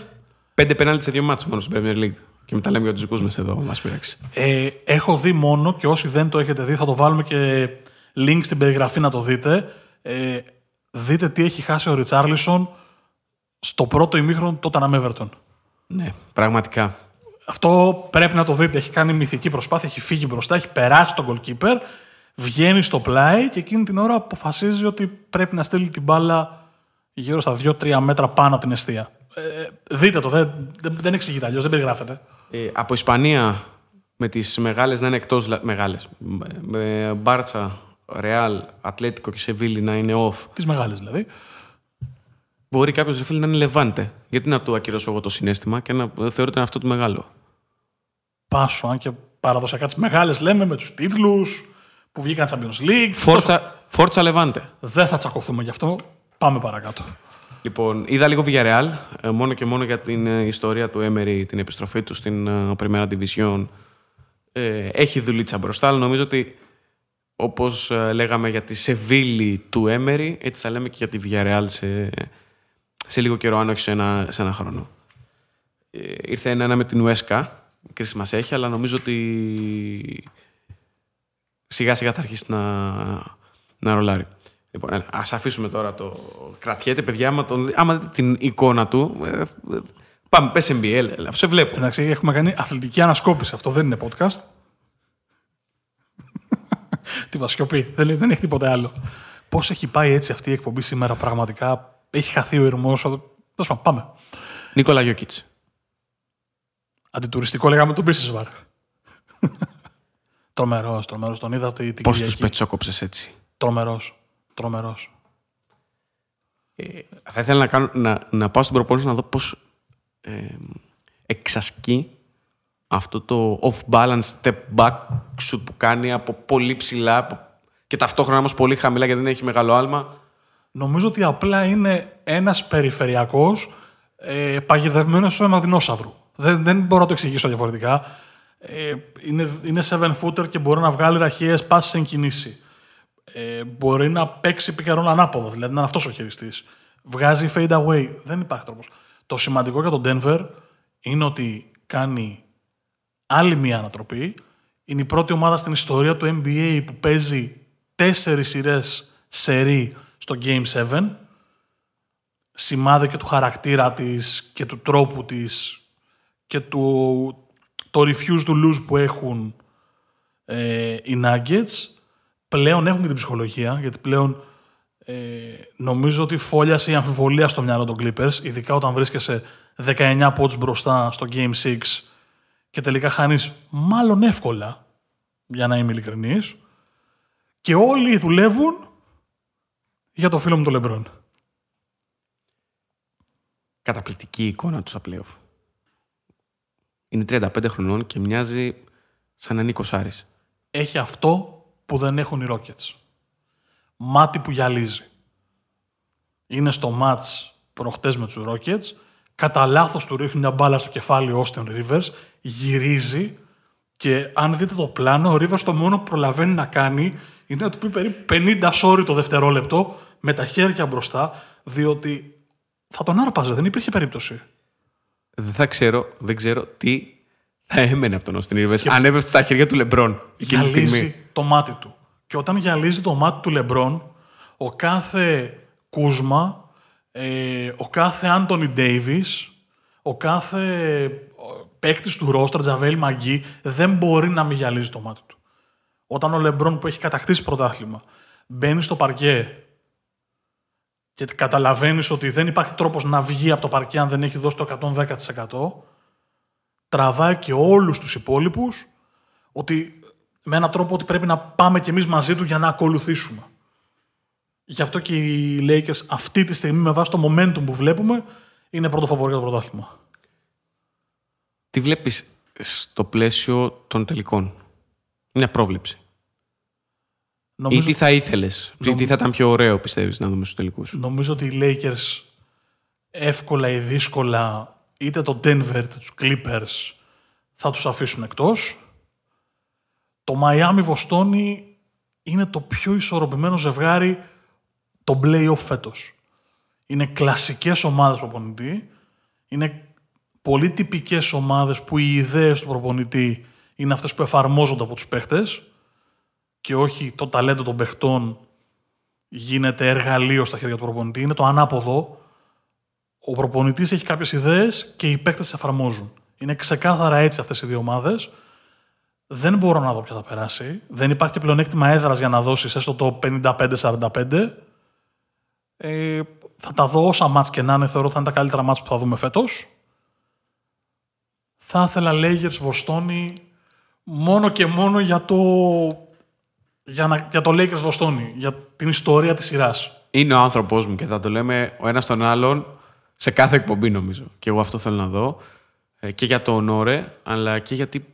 Πέντε πέναλτις σε δύο μάτς μόνο στην Premier League. Και μετά λέμε για τους δικούς μας εδώ, μας πειράξει. Ε, έχω δει μόνο και όσοι δεν το έχετε δει, θα το βάλουμε και link στην περιγραφή να το δείτε. Ε, δείτε τι έχει χάσει ο Ριτσάρλισον στο πρώτο ημίχρονο τότε να Everton. Ναι, πραγματικά. Αυτό πρέπει να το δείτε. Έχει κάνει μυθική προσπάθεια, έχει φύγει μπροστά, έχει περάσει τον goalkeeper, βγαίνει στο πλάι και εκείνη την ώρα αποφασίζει ότι πρέπει να στείλει την μπάλα γύρω στα 2-3 μέτρα πάνω από την αιστεία. Ε, δείτε το, δεν, δεν εξηγείται αλλιώς, δεν περιγράφεται. Ε, από Ισπανία με τις μεγάλες να είναι εκτός. Μεγάλες. Με Μπάρτσα, Ρεάλ, Ατλέτικο και Σεβίλη να είναι off. Τις μεγάλες δηλαδή. Μπορεί κάποιος φίλο να είναι λεβάντε. Γιατί να του ακυρώσω εγώ το συνέστημα και να θεωρείται αυτό το μεγάλο. Πάσο, αν και παραδοσιακά τις μεγάλες λέμε με τους τίτλους που βγήκαν Champions League. Φόρτσα, φόρτσα Λεβάντε. Δεν θα τσακωθούμε γι' αυτό. Πάμε παρακάτω. Λοιπόν, είδα λίγο Villarreal, ε, μόνο και μόνο για την ε, ιστορία του Έμερι, την επιστροφή του στην ε, Primera Division. Έχει δουλίτσα μπροστά, αλλά νομίζω ότι όπως λέγαμε για τη Σεβίλη του Έμερι, έτσι θα λέμε και για τη Villarreal σε, σε λίγο καιρό, αν όχι σε ένα, σε ένα χρόνο. Ήρθε ένα, ένα με την Ουέσκα, κρίση μας έχει, αλλά νομίζω ότι σιγά σιγά θα αρχίσει να, να ρολάρει. Λοιπόν, ας αφήσουμε τώρα το. Κρατιέται, παιδιά, άμα, τον... άμα δείτε την εικόνα του. Ε, πάμε, πες MBL, αφού σε βλέπω. Εντάξει, έχουμε κάνει αθλητική ανασκόπηση. Αυτό δεν είναι podcast. Τι σιωπή. Δεν, δεν έχει τίποτα άλλο. Πώς έχει πάει έτσι αυτή η εκπομπή σήμερα, πραγματικά; Έχει χαθεί ο ηρμός. Τέλος πάμε. Νίκολα Γιώκητς. Αντιτουριστικό λέγαμε τον Μπίσεσβαρ. τρομερός, τρομερός. Τον είδα την Πώς τους πετσόκοψες έτσι; Τρομερός. Τρομερός. Ε, θα ήθελα να, κάνω, να, να πάω στην προπόνηση να δω πώς ε, εξασκεί αυτό το off-balance step back shoot που κάνει από πολύ ψηλά και ταυτόχρονα όμως πολύ χαμηλά γιατί δεν έχει μεγάλο άλμα. Νομίζω ότι απλά είναι ένας περιφερειακός ε, παγιδευμένος σε ένα δεινόσαυρο. Δεν, δεν μπορώ να το εξηγήσω διαφορετικά. Ε, είναι, είναι seven footer και μπορεί να βγάλει ραχίες πάση σε κινήσει ε, μπορεί να παίξει πικαρόν ανάποδο, δηλαδή να είναι αυτός ο χειριστής. Βγάζει fade away. Δεν υπάρχει τρόπος. Το σημαντικό για τον Denver είναι ότι κάνει άλλη μία ανατροπή. Είναι η πρώτη ομάδα στην ιστορία του NBA που παίζει τέσσερις σειρές σερί στο Game 7. Σημάδι και του χαρακτήρα της και του τρόπου της και του, το refuse to lose που έχουν ε, οι Nuggets πλέον έχουν και την ψυχολογία, γιατί πλέον ε, νομίζω ότι φόλιασε η αμφιβολία στο μυαλό των Clippers, ειδικά όταν βρίσκεσαι 19 πόντους μπροστά στο Game 6 και τελικά χάνεις μάλλον εύκολα, για να είμαι ειλικρινής, και όλοι δουλεύουν για το φίλο μου τον Λεμπρόν. Καταπληκτική εικόνα τους στα playoff. Είναι 35 χρονών και μοιάζει σαν να είναι Έχει αυτό που δεν έχουν οι Rockets. Μάτι που γυαλίζει. Είναι στο μάτς προχτές με τους Rockets, κατά λάθος του ρίχνει μια μπάλα στο κεφάλι ο Austin Rivers, γυρίζει και αν δείτε το πλάνο, ο Rivers το μόνο που προλαβαίνει να κάνει είναι να του πει περίπου 50 sorry το δευτερόλεπτο με τα χέρια μπροστά, διότι θα τον άρπαζε, δεν υπήρχε περίπτωση. Δεν θα ξέρω, δεν ξέρω τι θα έμενε από τον Όστιν Ρίβερ. Και... Ανέβευε στα χέρια του Λεμπρόν. Γυαλίζει το μάτι του. Και όταν γυαλίζει το μάτι του Λεμπρόν, ο κάθε Κούσμα, ε, ο κάθε Άντωνι Ντέιβις, ο κάθε παίκτης του Ρόστρα, Τζαβέλ Μαγκή, δεν μπορεί να μην γυαλίζει το μάτι του. Όταν ο Λεμπρόν που έχει κατακτήσει πρωτάθλημα μπαίνει στο παρκέ και καταλαβαίνεις ότι δεν υπάρχει τρόπος να βγει από το παρκέ αν δεν έχει δώσει το 110%, τραβάει και όλους τους υπόλοιπους ότι με έναν τρόπο ότι πρέπει να πάμε κι εμείς μαζί του για να ακολουθήσουμε. Γι' αυτό και οι Lakers αυτή τη στιγμή με βάση το momentum που βλέπουμε είναι πρώτο φαβορή για το πρωτάθλημα. Τι βλέπεις στο πλαίσιο των τελικών; Μια πρόβλεψη. Νομίζω, Ή τι θα ήθελες; Νομ... Τι θα ήταν πιο ωραίο πιστεύεις να δούμε στους τελικούς; νομίζω ότι οι Lakers εύκολα ή δύσκολα είτε το Denver είτε τους Clippers θα τους αφήσουν εκτός. Το Miami Βοστόνη είναι το πιο ισορροπημένο ζευγάρι το play-off φέτος. Είναι κλασικές ομάδες προπονητή, είναι πολύ τυπικές ομάδες που οι ιδέες του προπονητή είναι αυτές που εφαρμόζονται από τους παίχτες και όχι το ταλέντο των παιχτών γίνεται εργαλείο στα χέρια του προπονητή. Είναι το ανάποδο. Ο προπονητής έχει κάποιες ιδέες και οι παίχτες τις εφαρμόζουν. Είναι ξεκάθαρα έτσι αυτές οι δύο ομάδες. Δεν μπορώ να δω ποια θα περάσει. Δεν υπάρχει και πλεονέκτημα έδρας για να δώσεις έστω το 55-45. Ε, θα τα δω όσα μάτς και να είναι. Θεωρώ ότι θα είναι τα καλύτερα μάτς που θα δούμε φέτος. Θα ήθελα Λέγερς Βοστόνη μόνο και μόνο για το, για, να, για το Lakers Βοστόνη, για την ιστορία της σειράς. Είναι ο άνθρωπός μου και θα το λέμε ο ένας τον άλλον σε κάθε εκπομπή νομίζω. Και εγώ αυτό θέλω να δω. Ε, και για το ονόρε, αλλά και γιατί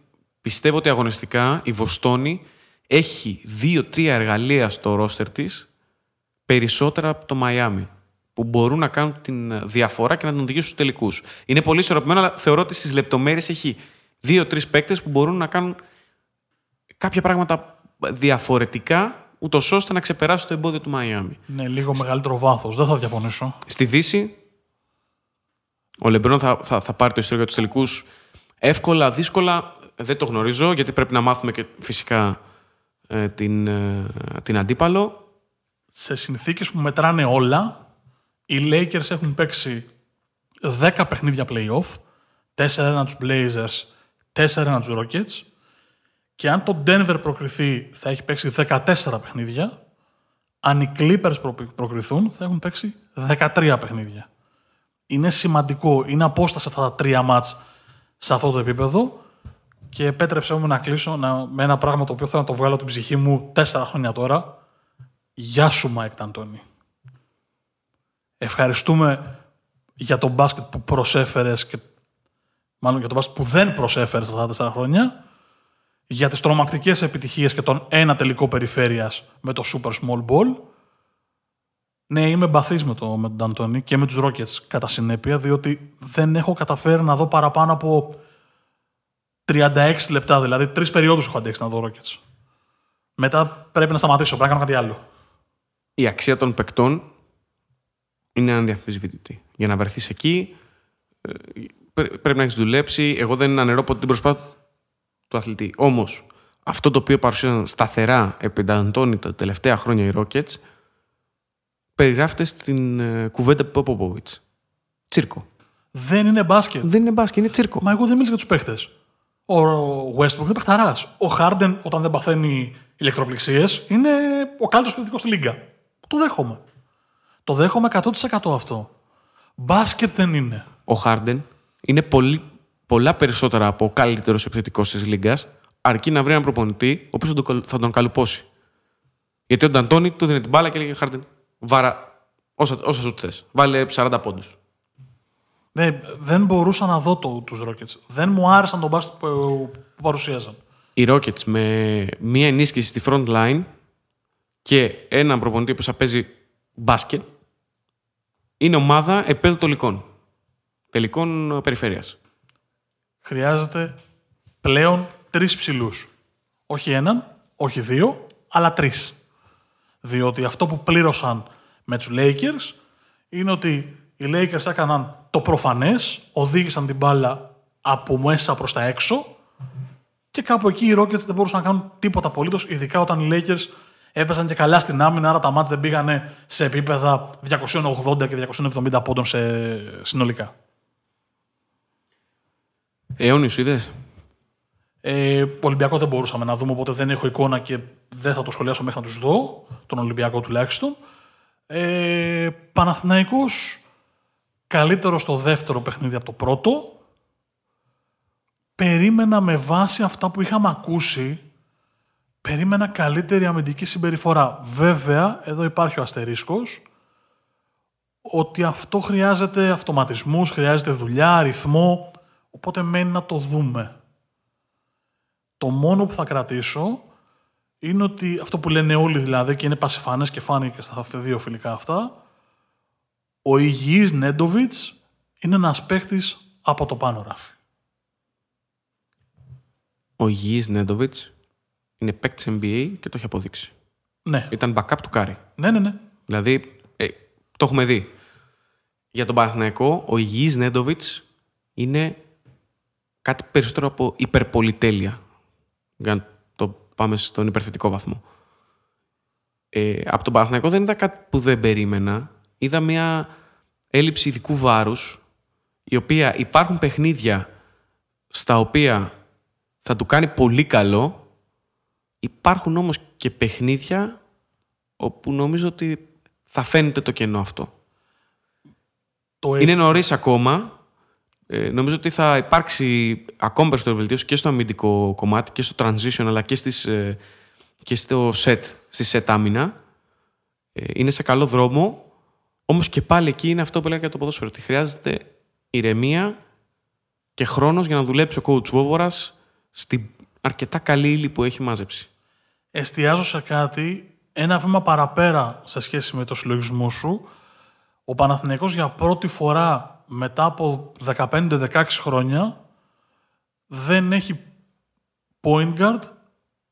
πιστεύω ότι αγωνιστικά η Βοστόνη έχει δύο-τρία εργαλεία στο ρόστερ της περισσότερα από το Μαϊάμι που μπορούν να κάνουν την διαφορά και να τον οδηγήσουν στους τελικούς. Είναι πολύ ισορροπημένο, αλλά θεωρώ ότι στις λεπτομέρειες έχει δύο-τρεις παίκτες που μπορούν να κάνουν κάποια πράγματα διαφορετικά ούτως ώστε να ξεπεράσει το εμπόδιο του Μαϊάμι. Ναι, λίγο μεγαλύτερο βάθος. Δεν θα διαφωνήσω. Στη Δύση, ο Λεμπρόν θα, θα, θα πάρει το ιστορικό για τους τελικούς εύκολα, δύσκολα. Δεν το γνωρίζω γιατί πρέπει να μάθουμε και φυσικά ε, την, ε, την αντίπαλο. Σε συνθήκες που μετράνε όλα, οι Lakers έχουν παίξει 10 παιχνίδια play-off, 4-1 τους Blazers, 4-1 τους Rockets και αν το Denver προκριθεί θα έχει παίξει 14 παιχνίδια, αν οι Clippers προ- προκριθούν θα έχουν παίξει 13 παιχνίδια. Είναι σημαντικό, είναι απόσταση αυτά τα τρία ματς σε αυτό το επίπεδο και επέτρεψε μου να κλείσω να, με ένα πράγμα το οποίο θέλω να το βγάλω από την ψυχή μου τέσσερα χρόνια τώρα. Γεια σου, Μάικ Ντ' Αντόνι. Ευχαριστούμε για τον μπάσκετ που προσέφερες και μάλλον για τον μπάσκετ που δεν προσέφερες αυτά τα τέσσερα χρόνια για τις τρομακτικές επιτυχίες και τον ένα τελικό περιφέρειας με το Super Small Ball. Ναι, είμαι μπαθής με, το, με τον Αντώνη και με τους Rockets κατά συνέπεια, διότι δεν έχω καταφέρει να δω παραπάνω από 36 λεπτά, δηλαδή τρεις περιόδους έχω αντέξει να δω Rockets. Μετά πρέπει να σταματήσω, πρέπει να κάνω κάτι άλλο. Η αξία των παικτών είναι ανδιαφυσβήτητη. Για να βρεθείς εκεί, ε, πρέ- πρέπει να έχεις δουλέψει. Εγώ δεν αναιρώ ποτέ την προσπάθεια του αθλητή. Όμως, αυτό το οποίο παρουσίασαν σταθερά επί Αντώνη τα τελευταία χρόνια οι Rockets, περιγράφεται στην ε, κουβέντα του Popovich. Τσίρκο. Δεν είναι μπάσκετ. Δεν είναι μπάσκετ, είναι τσίρκο. Μα εγώ δεν μίλησα για τους παίχτε. Ο Westbrook είναι παιχταράς. Ο Harden, όταν δεν παθαίνει ηλεκτροπληξίες, είναι ο καλύτερος επιθετικό στη λίγκα. Το δέχομαι. Το δέχομαι 100% αυτό. Μπάσκετ δεν είναι. Ο Χάρντεν είναι πολύ, πολλά περισσότερα από ο καλύτερος επιθετικός της Λίγκας, αρκεί να βρει έναν προπονητή ο οποίος θα, τον- θα τον καλουπώσει. Γιατί ο Νταντώνη του δίνει την μπάλα και λέγει Χάρντεν, βάρα όσα, όσα σου θες. Βάλε 40 πόντους. Δεν, δεν μπορούσα να δω το, τους Rockets. Δεν μου άρεσαν τον μπάσκετ που, που παρουσίαζαν. Οι Rockets με μία ενίσχυση στη front line και έναν προπονητή που θα παίζει μπάσκετ είναι ομάδα επίπεδου τελικών. Τελικών περιφέρειας. Χρειάζεται πλέον τρεις ψηλούς. Όχι έναν, όχι δύο, αλλά τρεις. Διότι αυτό που πλήρωσαν με τους Lakers είναι ότι οι Lakers έκαναν το προφανές, οδήγησαν την μπάλα από μέσα προς τα έξω και κάπου εκεί οι Rockets δεν μπορούσαν να κάνουν τίποτα απολύτως, ειδικά όταν οι Lakers έπαιζαν και καλά στην άμυνα, άρα τα μάτς δεν πήγανε σε επίπεδα 280 και 270 πόντων σε... συνολικά. Αιώνιου είδες; Ε, Ολυμπιακό δεν μπορούσαμε να δούμε, οπότε δεν έχω εικόνα και δεν θα το σχολιάσω μέχρι να τους δω, τον Ολυμπιακό τουλάχιστον. Ε, Παναθηναϊκός, καλύτερο στο δεύτερο παιχνίδι από το πρώτο. Περίμενα με βάση αυτά που είχαμε ακούσει περίμενα καλύτερη αμυντική συμπεριφορά. Βέβαια, εδώ υπάρχει ο αστερίσκος, ότι αυτό χρειάζεται αυτοματισμούς, χρειάζεται δουλειά, αριθμό, οπότε μένει να το δούμε. Το μόνο που θα κρατήσω είναι ότι αυτό που λένε όλοι δηλαδή και είναι πασιφανές και φάνηκε στα δύο φιλικά αυτά, ο υγιής Νέντοβιτς είναι ένας παίχτης από το πάνω ράφι. Ο υγιής Νέντοβιτς είναι παίκτης NBA και το έχει αποδείξει. Ναι. Ήταν backup του Κάρι. Ναι, ναι, ναι. Δηλαδή, ε, το έχουμε δει. Για τον Παναθηναϊκό, ο υγιής Νέντοβιτς είναι κάτι περισσότερο από υπερπολυτέλεια. Για να το πάμε στον υπερθετικό βαθμό. Ε, από τον Παναθηναϊκό δεν είδα κάτι που δεν περίμενα. Είδα μια έλλειψη ειδικού βάρους, η οποία υπάρχουν παιχνίδια στα οποία θα του κάνει πολύ καλό Υπάρχουν όμως και παιχνίδια όπου νομίζω ότι θα φαίνεται το κενό αυτό. Το Είναι νωρίς ακόμα. Ε, νομίζω ότι θα υπάρξει ακόμα περισσότερη βελτίωση και στο αμυντικό κομμάτι και στο transition αλλά και, στις, ε, και στο set, στη set άμυνα. Ε, είναι σε καλό δρόμο. Όμως και πάλι εκεί είναι αυτό που λέγαμε για το ποδόσφαιρο. Ότι χρειάζεται ηρεμία και χρόνος για να δουλέψει ο coach Βόβορας στην αρκετά καλή ύλη που έχει μάζεψει εστιάζω σε κάτι ένα βήμα παραπέρα σε σχέση με το συλλογισμό σου. Ο Παναθηναϊκός για πρώτη φορά μετά από 15-16 χρόνια δεν έχει point guard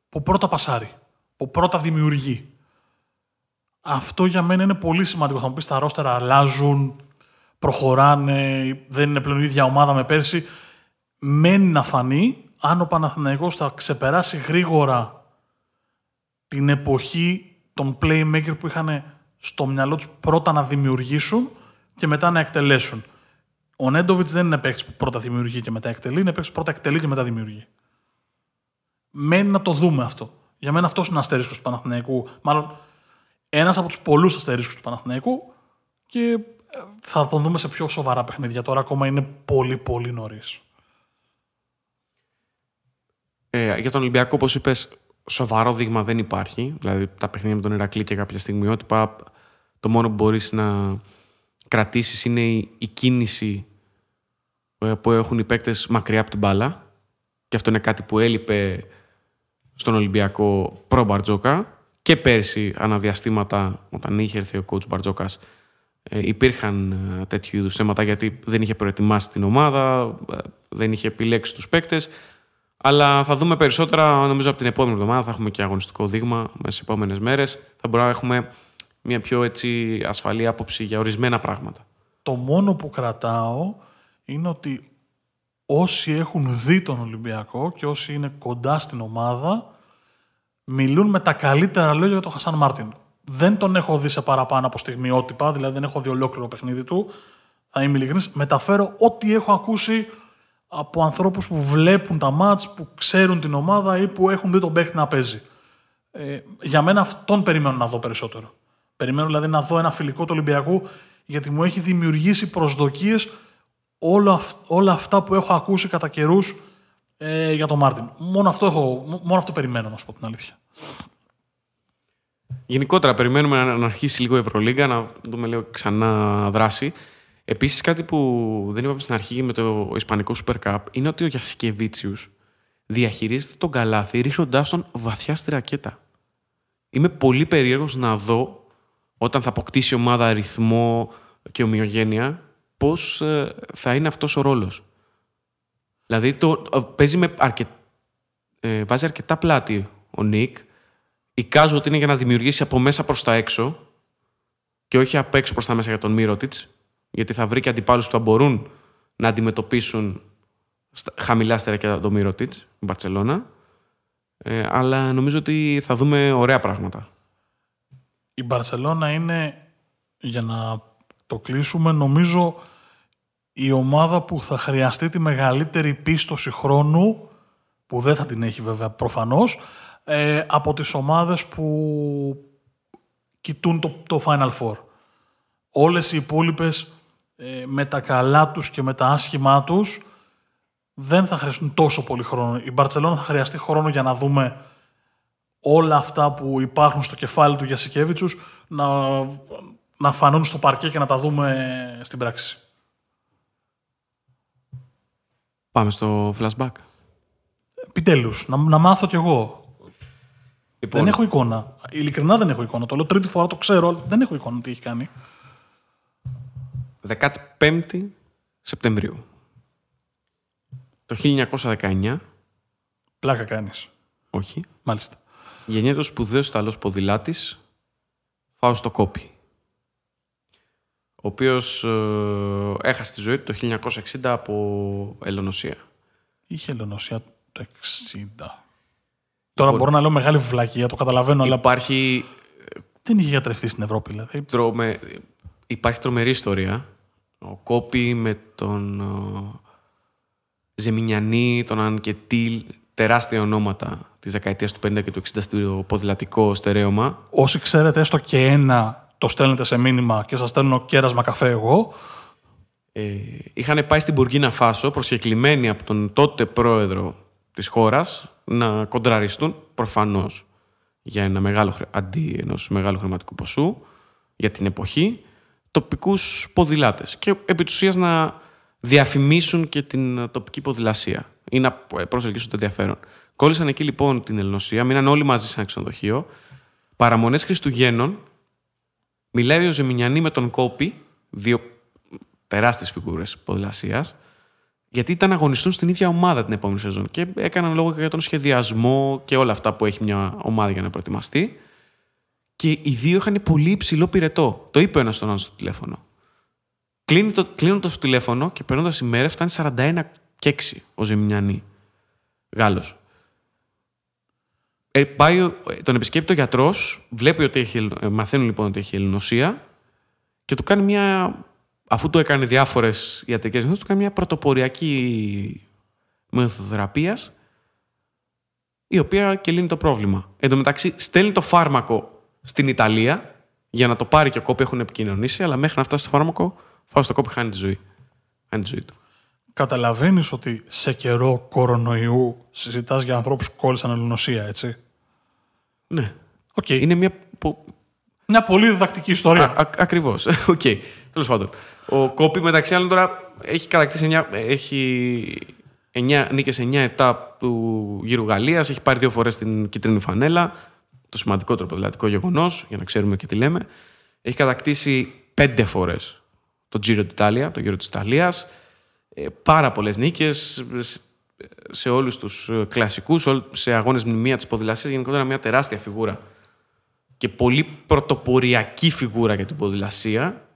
που πρώτα πασάρει, που πρώτα δημιουργεί. Αυτό για μένα είναι πολύ σημαντικό. Θα μου πεις τα ρόστερα αλλάζουν, προχωράνε, δεν είναι πλέον η ίδια ομάδα με πέρσι. Μένει να φανεί αν ο Παναθηναϊκός θα ξεπεράσει γρήγορα την εποχή των playmaker που είχαν στο μυαλό τους πρώτα να δημιουργήσουν και μετά να εκτελέσουν. Ο Νέντοβιτς δεν είναι παίκτης που πρώτα δημιουργεί και μετά εκτελεί, είναι παίκτης που πρώτα εκτελεί και μετά δημιουργεί. Μένει να το δούμε αυτό. Για μένα αυτός είναι ο αστερίσκος του Παναθηναϊκού. Μάλλον ένας από τους πολλούς αστερίσκους του Παναθηναϊκού και θα τον δούμε σε πιο σοβαρά παιχνίδια. Τώρα ακόμα είναι πολύ πολύ νωρίς. Ε, για τον Ολυμπιακό, όπως είπες, σοβαρό δείγμα δεν υπάρχει. Δηλαδή τα παιχνίδια με τον Ηρακλή και κάποια στιγμιότυπα, το μόνο που μπορείς να κρατήσεις είναι η, κίνηση ε, που έχουν οι παίκτες μακριά από την μπάλα. Και αυτό είναι κάτι που έλειπε στον Ολυμπιακό προ Μπαρτζόκα. Και πέρσι αναδιαστήματα όταν είχε έρθει ο coach Μπαρτζόκας ε, υπήρχαν ε, τέτοιου είδους θέματα γιατί δεν είχε προετοιμάσει την ομάδα, δεν είχε επιλέξει τους παίκτες αλλά θα δούμε περισσότερα, νομίζω από την επόμενη εβδομάδα θα έχουμε και αγωνιστικό δείγμα μέσα στις επόμενες μέρες. Θα μπορούμε να έχουμε μια πιο έτσι, ασφαλή άποψη για ορισμένα πράγματα. Το μόνο που κρατάω είναι ότι όσοι έχουν δει τον Ολυμπιακό και όσοι είναι κοντά στην ομάδα μιλούν με τα καλύτερα λόγια για τον Χασάν Μάρτιν. Δεν τον έχω δει σε παραπάνω από στιγμιότυπα, δηλαδή δεν έχω δει ολόκληρο παιχνίδι του. Θα είμαι ειλικρινής. Μεταφέρω ό,τι έχω ακούσει από ανθρώπους που βλέπουν τα μάτς, που ξέρουν την ομάδα ή που έχουν δει τον παίχτη να παίζει. Ε, για μένα αυτόν περιμένω να δω περισσότερο. Περιμένω δηλαδή να δω ένα φιλικό του Ολυμπιακού γιατί μου έχει δημιουργήσει προσδοκίες όλα, όλα αυτά που έχω ακούσει κατά καιρούς ε, για τον Μάρτιν. Μόνο αυτό, έχω, μόνο αυτό περιμένω να σου πω την αλήθεια. Γενικότερα περιμένουμε να αρχίσει λίγο η Ευρωλίγκα, να δούμε λίγο ξανά δράση. Επίσης, κάτι που δεν είπαμε στην αρχή με το Ισπανικό Super Cup είναι ότι ο Γιασκεβίτσιου διαχειρίζεται τον καλάθι ρίχνοντάς τον βαθιά στη ρακέτα. Είμαι πολύ περίεργος να δω όταν θα αποκτήσει η ομάδα αριθμό και ομοιογένεια πώς ε, θα είναι αυτός ο ρόλος. Δηλαδή το, παίζει με αρκε... ε, βάζει αρκετά πλάτη ο Νίκ. Εικάζω ότι είναι για να δημιουργήσει από μέσα προς τα έξω και όχι απ' έξω προς τα μέσα για τον Μύρωτιτς γιατί θα βρει και αντιπάλους που θα μπορούν να αντιμετωπίσουν χαμηλά στερεκιά το Μύρωτιτς, η Μπαρτσελώνα. Ε, αλλά νομίζω ότι θα δούμε ωραία πράγματα. Η Μπαρσελόνα είναι, για να το κλείσουμε, νομίζω η ομάδα που θα χρειαστεί τη μεγαλύτερη πίστοση χρόνου, που δεν θα την έχει βέβαια προφανώς, ε, από τις ομάδες που κοιτούν το, το Final Four. Όλες οι υπόλοιπες ε, με τα καλά τους και με τα άσχημά τους δεν θα χρειαστούν τόσο πολύ χρόνο. Η Μπαρτσελώνα θα χρειαστεί χρόνο για να δούμε όλα αυτά που υπάρχουν στο κεφάλι του Γιασικέβιτσους να, να φανούν στο παρκέ και να τα δούμε στην πράξη. Πάμε στο flashback. Επιτέλους, να, να μάθω κι εγώ. Λοιπόν, Δεν έχω εικόνα. Ειλικρινά δεν έχω εικόνα. Το λέω τρίτη φορά, το ξέρω, αλλά δεν έχω εικόνα τι έχει κάνει. 15η Σεπτεμβρίου. Το 1919, Πλάκα κάνεις. όχι, Μάλιστα. γεννιέται ο σπουδαίος Ιταλός ποδηλάτης Φάουστο Κόπη, ο οποίος ε, έχασε τη ζωή του το 1960 από ελονοσία. Είχε ελονοσία το 60. Τώρα μπορώ να λέω μεγάλη βλακία, το καταλαβαίνω, αλλά Υπάρχει, δεν είχε γιατρευτεί στην Ευρώπη. Δηλαδή. τρομε... Υπάρχει τρομερή ιστορία. Ο Κόπη με τον ε, Ζεμινιανή, τον Ανκετήλ, τεράστια ονόματα της δεκαετίας του 50 και του 60 στο ποδηλατικό στερέωμα. Όσοι ξέρετε έστω και ένα, το στέλνετε σε μήνυμα και σας στέλνω κέρασμα καφέ εγώ. Ε, είχαν πάει στην Μπουργκίνα Φάσο προσκεκλημένοι από τον τότε πρόεδρο της χώρας να κοντραριστούν προφανώς για ένα μεγάλο, χρε- αντί ενός μεγάλου χρηματικού ποσού για την εποχή τοπικούς ποδηλάτες και επί της ουσίας να διαφημίσουν και την ε, τοπική ποδηλασία ή να ε, προσελκύσουν το ενδιαφέρον. Κόλλησαν εκεί λοιπόν την Ελληνοσία, μείναν όλοι μαζί σε ένα ξενοδοχείο. Παραμονές Χριστουγέννων Μιλάει ο Ζεμινιανή με τον Κόπη, δύο τεράστιες φιγούρες ποδηλασίας, γιατί ήταν να αγωνιστούν στην ίδια ομάδα την επόμενη σεζόν και έκαναν λόγο και για τον σχεδιασμό και όλα αυτά που έχει μια ομάδα για να προετοιμαστεί. Και οι δύο είχαν πολύ υψηλό πυρετό. Το είπε ο ένας στον άλλο στο τηλέφωνο. Κλείνει το, κλείνοντας το τηλέφωνο και περνώντας η μέρα φτάνει 41 και 6 ο Ζεμινιανή. Γάλλος. Ε, πάει, ο- ε, τον επισκέπτει ο γιατρός, βλέπει ότι έχει, ε, μαθαίνουν λοιπόν ότι έχει ελληνοσία και του κάνει μια. Αφού του έκανε διάφορες ιατρικές γνώσει, του κάνει μια πρωτοποριακή μεθοδοθεραπείας η οποία και λύνει το πρόβλημα. Εν τω μεταξύ, στέλνει το φάρμακο στην Ιταλία για να το πάρει και ο κόπη έχουν επικοινωνήσει, αλλά μέχρι να φτάσει στο φάρμακο, φάω στο κόπη χάνει τη ζωή. Χάνει τη ζωή του. Καταλαβαίνεις ότι σε καιρό κορονοϊού συζητάς για ανθρώπους που κόλλησαν ελληνοσία, έτσι; Ναι. Οκ. Είναι μια. πο- Μια πολύ διδακτική ιστορία. Α, Ακριβώς. Οκ. Τέλος πάντων. Ο Κόπι μεταξύ άλλων τώρα έχει κατακτήσει 9, έχει 9 νίκες 9 ετάπ του γύρου Γαλλίας. Έχει πάρει δύο φορές την κίτρινη φανέλα. Το σημαντικότερο ποδηλατικό γεγονός, για να ξέρουμε και τι λέμε. Έχει κατακτήσει πέντε φορές το Giro d'Italia, το γύρο της Ιταλίας. Πάρα πολλές νίκες σε όλους τους κλασικούς, σε αγώνες μνημεία της ποδηλασίας. Γενικότερα μια τεράστια φιγούρα και πολύ πρωτοποριακή φιγούρα για την ποδηλασία.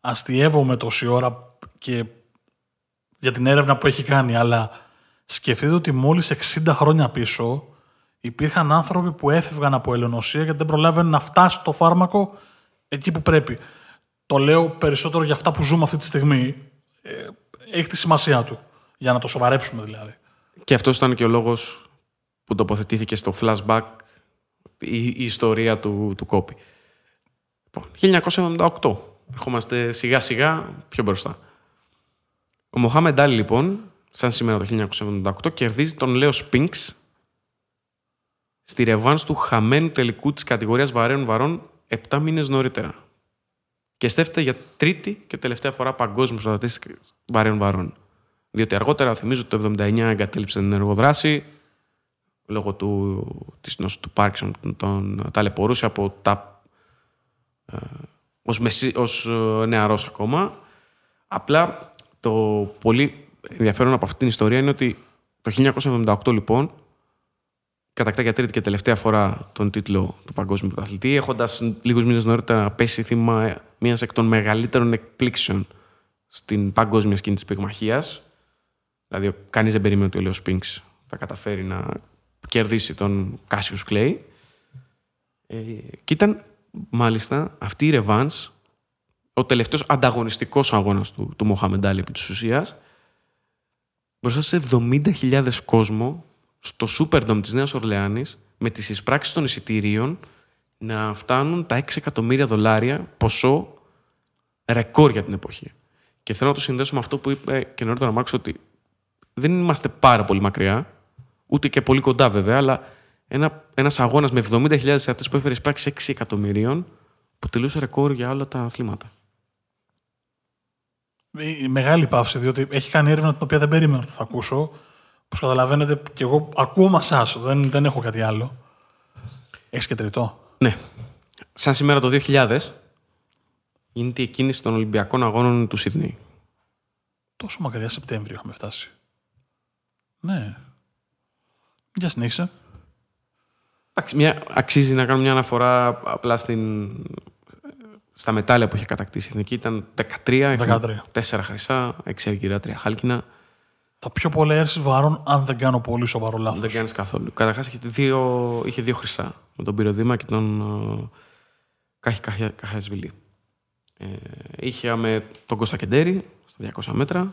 Αστειεύομαι τόση ώρα και για την έρευνα που έχει κάνει, αλλά σκεφτείτε ότι μόλις 60 χρόνια πίσω υπήρχαν άνθρωποι που έφευγαν από ελαιονοσία γιατί δεν προλάβαιναν να φτάσει το φάρμακο εκεί που πρέπει. Το λέω περισσότερο για αυτά που ζούμε αυτή τη στιγμή. Ε, έχει τη σημασία του. Για να το σοβαρέψουμε δηλαδή. Και αυτός ήταν και ο λόγος που τοποθετήθηκε στο flashback η, η ιστορία του, του Κόπη. Λοιπόν, 1978. Ερχόμαστε σιγά σιγά πιο μπροστά. Ο Μοχάμεντ Άλι, λοιπόν, σαν σήμερα το 1978, κερδίζει τον Λέο Σπίνξ στη ρεβάνς του χαμένου τελικού της κατηγορίας βαρέων βαρών 7 μήνες νωρίτερα. Και στέφτεται για τρίτη και τελευταία φορά παγκόσμιος πρωταθλητής βαρέων βαρών. Διότι αργότερα, θυμίζω, το 79 εγκατέλειψε την εργοδράση λόγω του, της νόσου του Πάρκσον, τον ταλαιπωρούσε από τα, ε, ως, μεσή, ως ε, νεαρός ακόμα. Απλά το πολύ ενδιαφέρον από αυτή την ιστορία είναι ότι το 1978 λοιπόν κατακτά για τρίτη και τελευταία φορά τον τίτλο του παγκόσμιου πρωταθλητή, έχοντας λίγους μήνες νωρίτερα πέσει θύμα μιας εκ των μεγαλύτερων εκπλήξεων στην παγκόσμια σκηνή της πυγμαχίας. Δηλαδή, κανείς δεν περίμενε ότι ο Λέον Σπινκς θα καταφέρει να κερδίσει τον Κάσιους Κλέη. Ε, και ήταν μάλιστα αυτή η Ρεβάνς ο τελευταίος ανταγωνιστικός αγώνας του, του Μοχάμεντ Άλι επί της ουσίας μπροστά σε 70.000 κόσμο στο Superdome της Νέας Ορλεάνης με τις εισπράξεις των εισιτηρίων να φτάνουν τα 6 εκατομμύρια δολάρια ποσό ρεκόρ για την εποχή. Και θέλω να το συνδέσω με αυτό που είπε και νωρίτερα ο Μάρξ ότι δεν είμαστε πάρα πολύ μακριά, ούτε και πολύ κοντά βέβαια, αλλά ένα, ένας αγώνας με 70.000 αυτές που έφερε πράξη 6 εκατομμυρίων που τελούσε ρεκόρ για όλα τα αθλήματα. Η μεγάλη παύση, διότι έχει κάνει έρευνα την οποία δεν περίμενα ότι θα ακούσω. Όπως καταλαβαίνετε, και εγώ ακούω μασά, δεν, δεν έχω κάτι άλλο. Έχεις και τριτό. Ναι. Σαν σήμερα το 2000 γίνεται η κίνηση των Ολυμπιακών Αγώνων του Σίδνεϊ. Τόσο μακριά Σεπτέμβριο είχαμε φτάσει. Ναι. Για συνέχισε. Εντάξει, μια, αξίζει να κάνω μια αναφορά απλά στην, στα μετάλλια που είχε κατακτήσει η Εθνική. Ήταν 13, 13. 4 χρυσά, 6 αργυρά, 3 χάλκινα. Τα πιο πολλά έρσει βαρών, αν δεν κάνω πολύ σοβαρό λάθος. Δεν κάνεις καθόλου. Καταρχάς είχε, δύο, είχε δύο χρυσά. Με τον Πυροδήμα και τον uh, Κάχη Καχιασβηλή. Ε, είχαμε τον Κώστα Κεντέρη στα 200 μέτρα.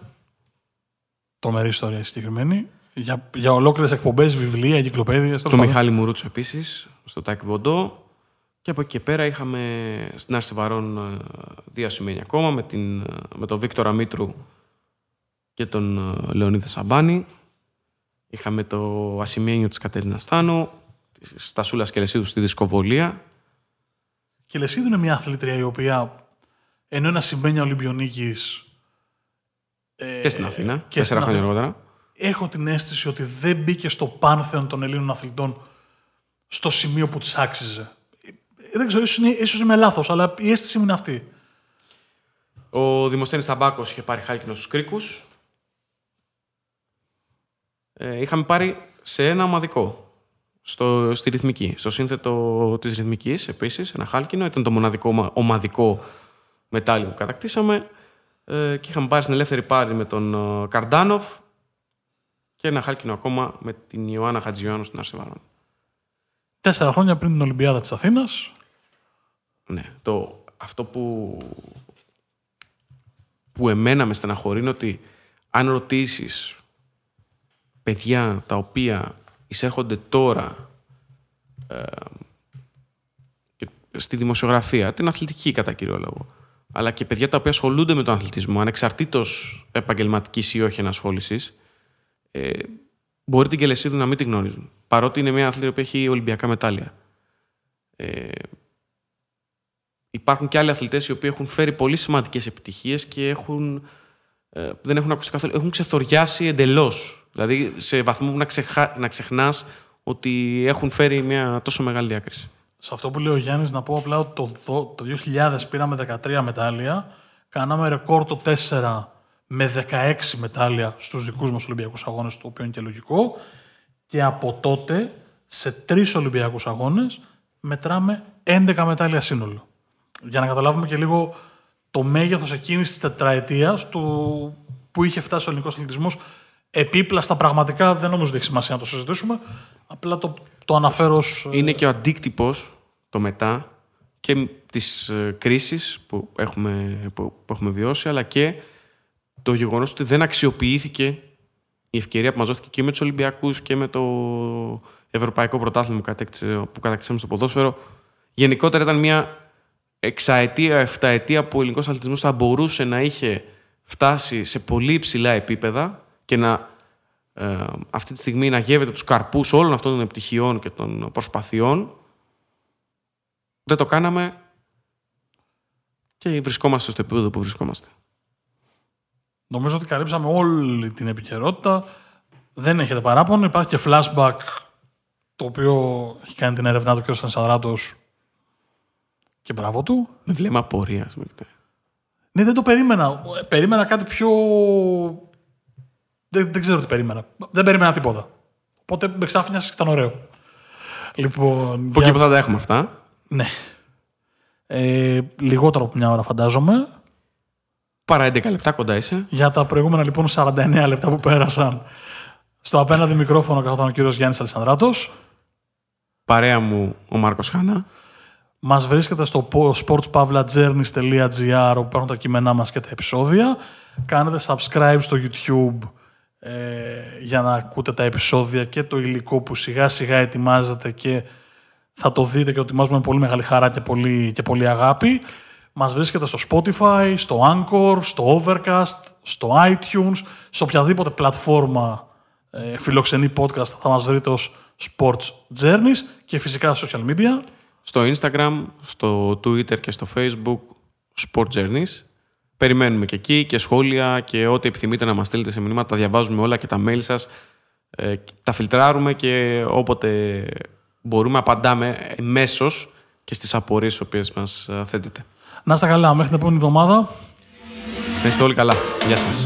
Τρομερή ιστορία συγκεκριμένη. Για, για ολόκληρες εκπομπές, βιβλία, εγκυκλοπαίδειες. Το Μιχάλη Μουρούτσο επίσης, στο Τάκ Βοντό. Και από εκεί και πέρα είχαμε στην Άρση Βαρών ε, δύο σημαίνει ακόμα με, την, ε, με τον Βίκτορα Μήτρου και τον ε, Λεωνίδα Σαμπάνη. Είχαμε το ασημένιο της Κατερίνα Στάνου, στα Σούλα Κελεσίδου στη δισκοβολία. Κελεσίδου είναι μια αθλήτρια η οποία ενώ ένα σημαίνει Ολυμπιονίκης ε, και στην Αθήνα, και τέσσερα χρόνια αργότερα. Έχω την αίσθηση ότι δεν μπήκε στο πάνθεον των Ελλήνων αθλητών στο σημείο που τη άξιζε. Ε, δεν ξέρω, ίσως, είναι, ίσως είμαι λάθος, αλλά η αίσθηση μου είναι αυτή. Ο Δημοσθένης Ταμπάκος είχε πάρει χάλκινο στους κρίκους. Ε, είχαμε πάρει σε ένα ομαδικό, στο, στη ρυθμική. Στο σύνθετο της ρυθμικής, επίσης, ένα χάλκινο. Ήταν το μοναδικό ομαδικό μετάλλιο που κατακτήσαμε. Ε, και είχαμε πάρει στην ελεύθερη πάρη με τον ε, Καρντάνοφ και ένα χάλκινο ακόμα με την Ιωάννα Χατζιωάννου στην Αρσεβαρών. Τέσσερα χρόνια πριν την Ολυμπιάδα της Αθήνας. Ναι. Το, αυτό που, που εμένα με στεναχωρεί είναι ότι αν ρωτήσεις παιδιά τα οποία εισέρχονται τώρα ε, στη δημοσιογραφία, την αθλητική κατά κύριο λόγο, αλλά και παιδιά τα οποία ασχολούνται με τον αθλητισμό, ανεξαρτήτως επαγγελματικής ή όχι ενασχόλησης, ε, μπορεί την Κελεσίδου να μην την γνωρίζουν. Παρότι είναι μια αθλήτρια που έχει Ολυμπιακά μετάλλια. Ε, υπάρχουν και άλλοι αθλητές οι οποίοι έχουν φέρει πολύ σημαντικές επιτυχίες και έχουν, ε, δεν έχουν ακούσει καθόλου. Έχουν ξεθοριάσει εντελώς. Δηλαδή σε βαθμό που να, ξεχα... να ξεχνάς ότι έχουν φέρει μια τόσο μεγάλη διάκριση. Σε αυτό που λέει ο Γιάννης να πω απλά ότι το, το 2000 πήραμε 13 μετάλλια, κάναμε ρεκόρ το 4 με 16 μετάλλια στους δικούς μας Ολυμπιακούς Αγώνες, το οποίο είναι και λογικό, και από τότε σε τρεις Ολυμπιακούς Αγώνες μετράμε 11 μετάλλια σύνολο. Για να καταλάβουμε και λίγο το μέγεθος εκείνης της τετραετίας του, που είχε φτάσει ο ελληνικός αθλητισμός επίπλαστα πραγματικά δεν νομίζω ότι έχει σημασία να το συζητήσουμε. Απλά το, το αναφέρω Είναι και ο αντίκτυπος το μετά και τις ε, κρίσεις που έχουμε, που, έχουμε βιώσει, αλλά και το γεγονός ότι δεν αξιοποιήθηκε η ευκαιρία που μας δόθηκε και με τους Ολυμπιακούς και με το Ευρωπαϊκό Πρωτάθλημα που κατακτήσαμε στο ποδόσφαιρο. Γενικότερα ήταν μια εξαετία, εφταετία που ο ελληνικός αθλητισμός θα μπορούσε να είχε φτάσει σε πολύ υψηλά επίπεδα και να ε, αυτή τη στιγμή να γεύεται τους καρπούς όλων αυτών των επιτυχιών και των προσπαθειών δεν το κάναμε και βρισκόμαστε στο επίπεδο που βρισκόμαστε. Νομίζω ότι καλύψαμε όλη την επικαιρότητα. Δεν έχετε παράπονο. Υπάρχει και flashback το οποίο έχει κάνει την έρευνά του κ. Σανσαδράτος και μπράβο του. Με βλέμμα απορίας. Ναι, δεν το περίμενα. Περίμενα κάτι πιο... Δεν, δεν ξέρω τι περίμενα. Δεν περίμενα τίποτα. Οπότε με ξάφνιασες και ήταν ωραίο. Λοιπόν, από εκεί που θα τα έχουμε αυτά. Ναι. Ε, λιγότερο από μια ώρα φαντάζομαι. Παρά 11 λεπτά κοντά είσαι. Για τα προηγούμενα λοιπόν 49 λεπτά που πέρασαν. Στο απέναντι μικρόφωνο καθόταν ο κύριος Γιάννης Αλισανδράτο. Παρέα μου ο Μάρκος Χάνα. Μας βρίσκεται στο sportspavlajourneys.gr όπου υπάρχουν τα κείμενά μας και τα επεισόδια. Κάνετε subscribe στο YouTube ε, για να ακούτε τα επεισόδια και το υλικό που σιγά σιγά ετοιμάζεται και θα το δείτε και το ετοιμάζουμε με πολύ μεγάλη χαρά και πολύ, και πολύ αγάπη. Μας βρίσκεται στο Spotify, στο Anchor, στο Overcast, στο iTunes, σε οποιαδήποτε πλατφόρμα ε, φιλοξενή podcast θα μας βρείτε ως Sports Journeys και φυσικά social media. Στο Instagram, στο Twitter και στο Facebook Sport Journeys. Περιμένουμε και εκεί και σχόλια και ό,τι επιθυμείτε να μας στείλετε σε μηνύματα. Τα διαβάζουμε όλα και τα mail σας. Ε, τα φιλτράρουμε και όποτε μπορούμε απαντάμε μέσω και στις απορίες τις οποίες μας θέτετε. Να είστε καλά. Μέχρι την επόμενη εβδομάδα. Να είστε όλοι καλά. Γεια σας.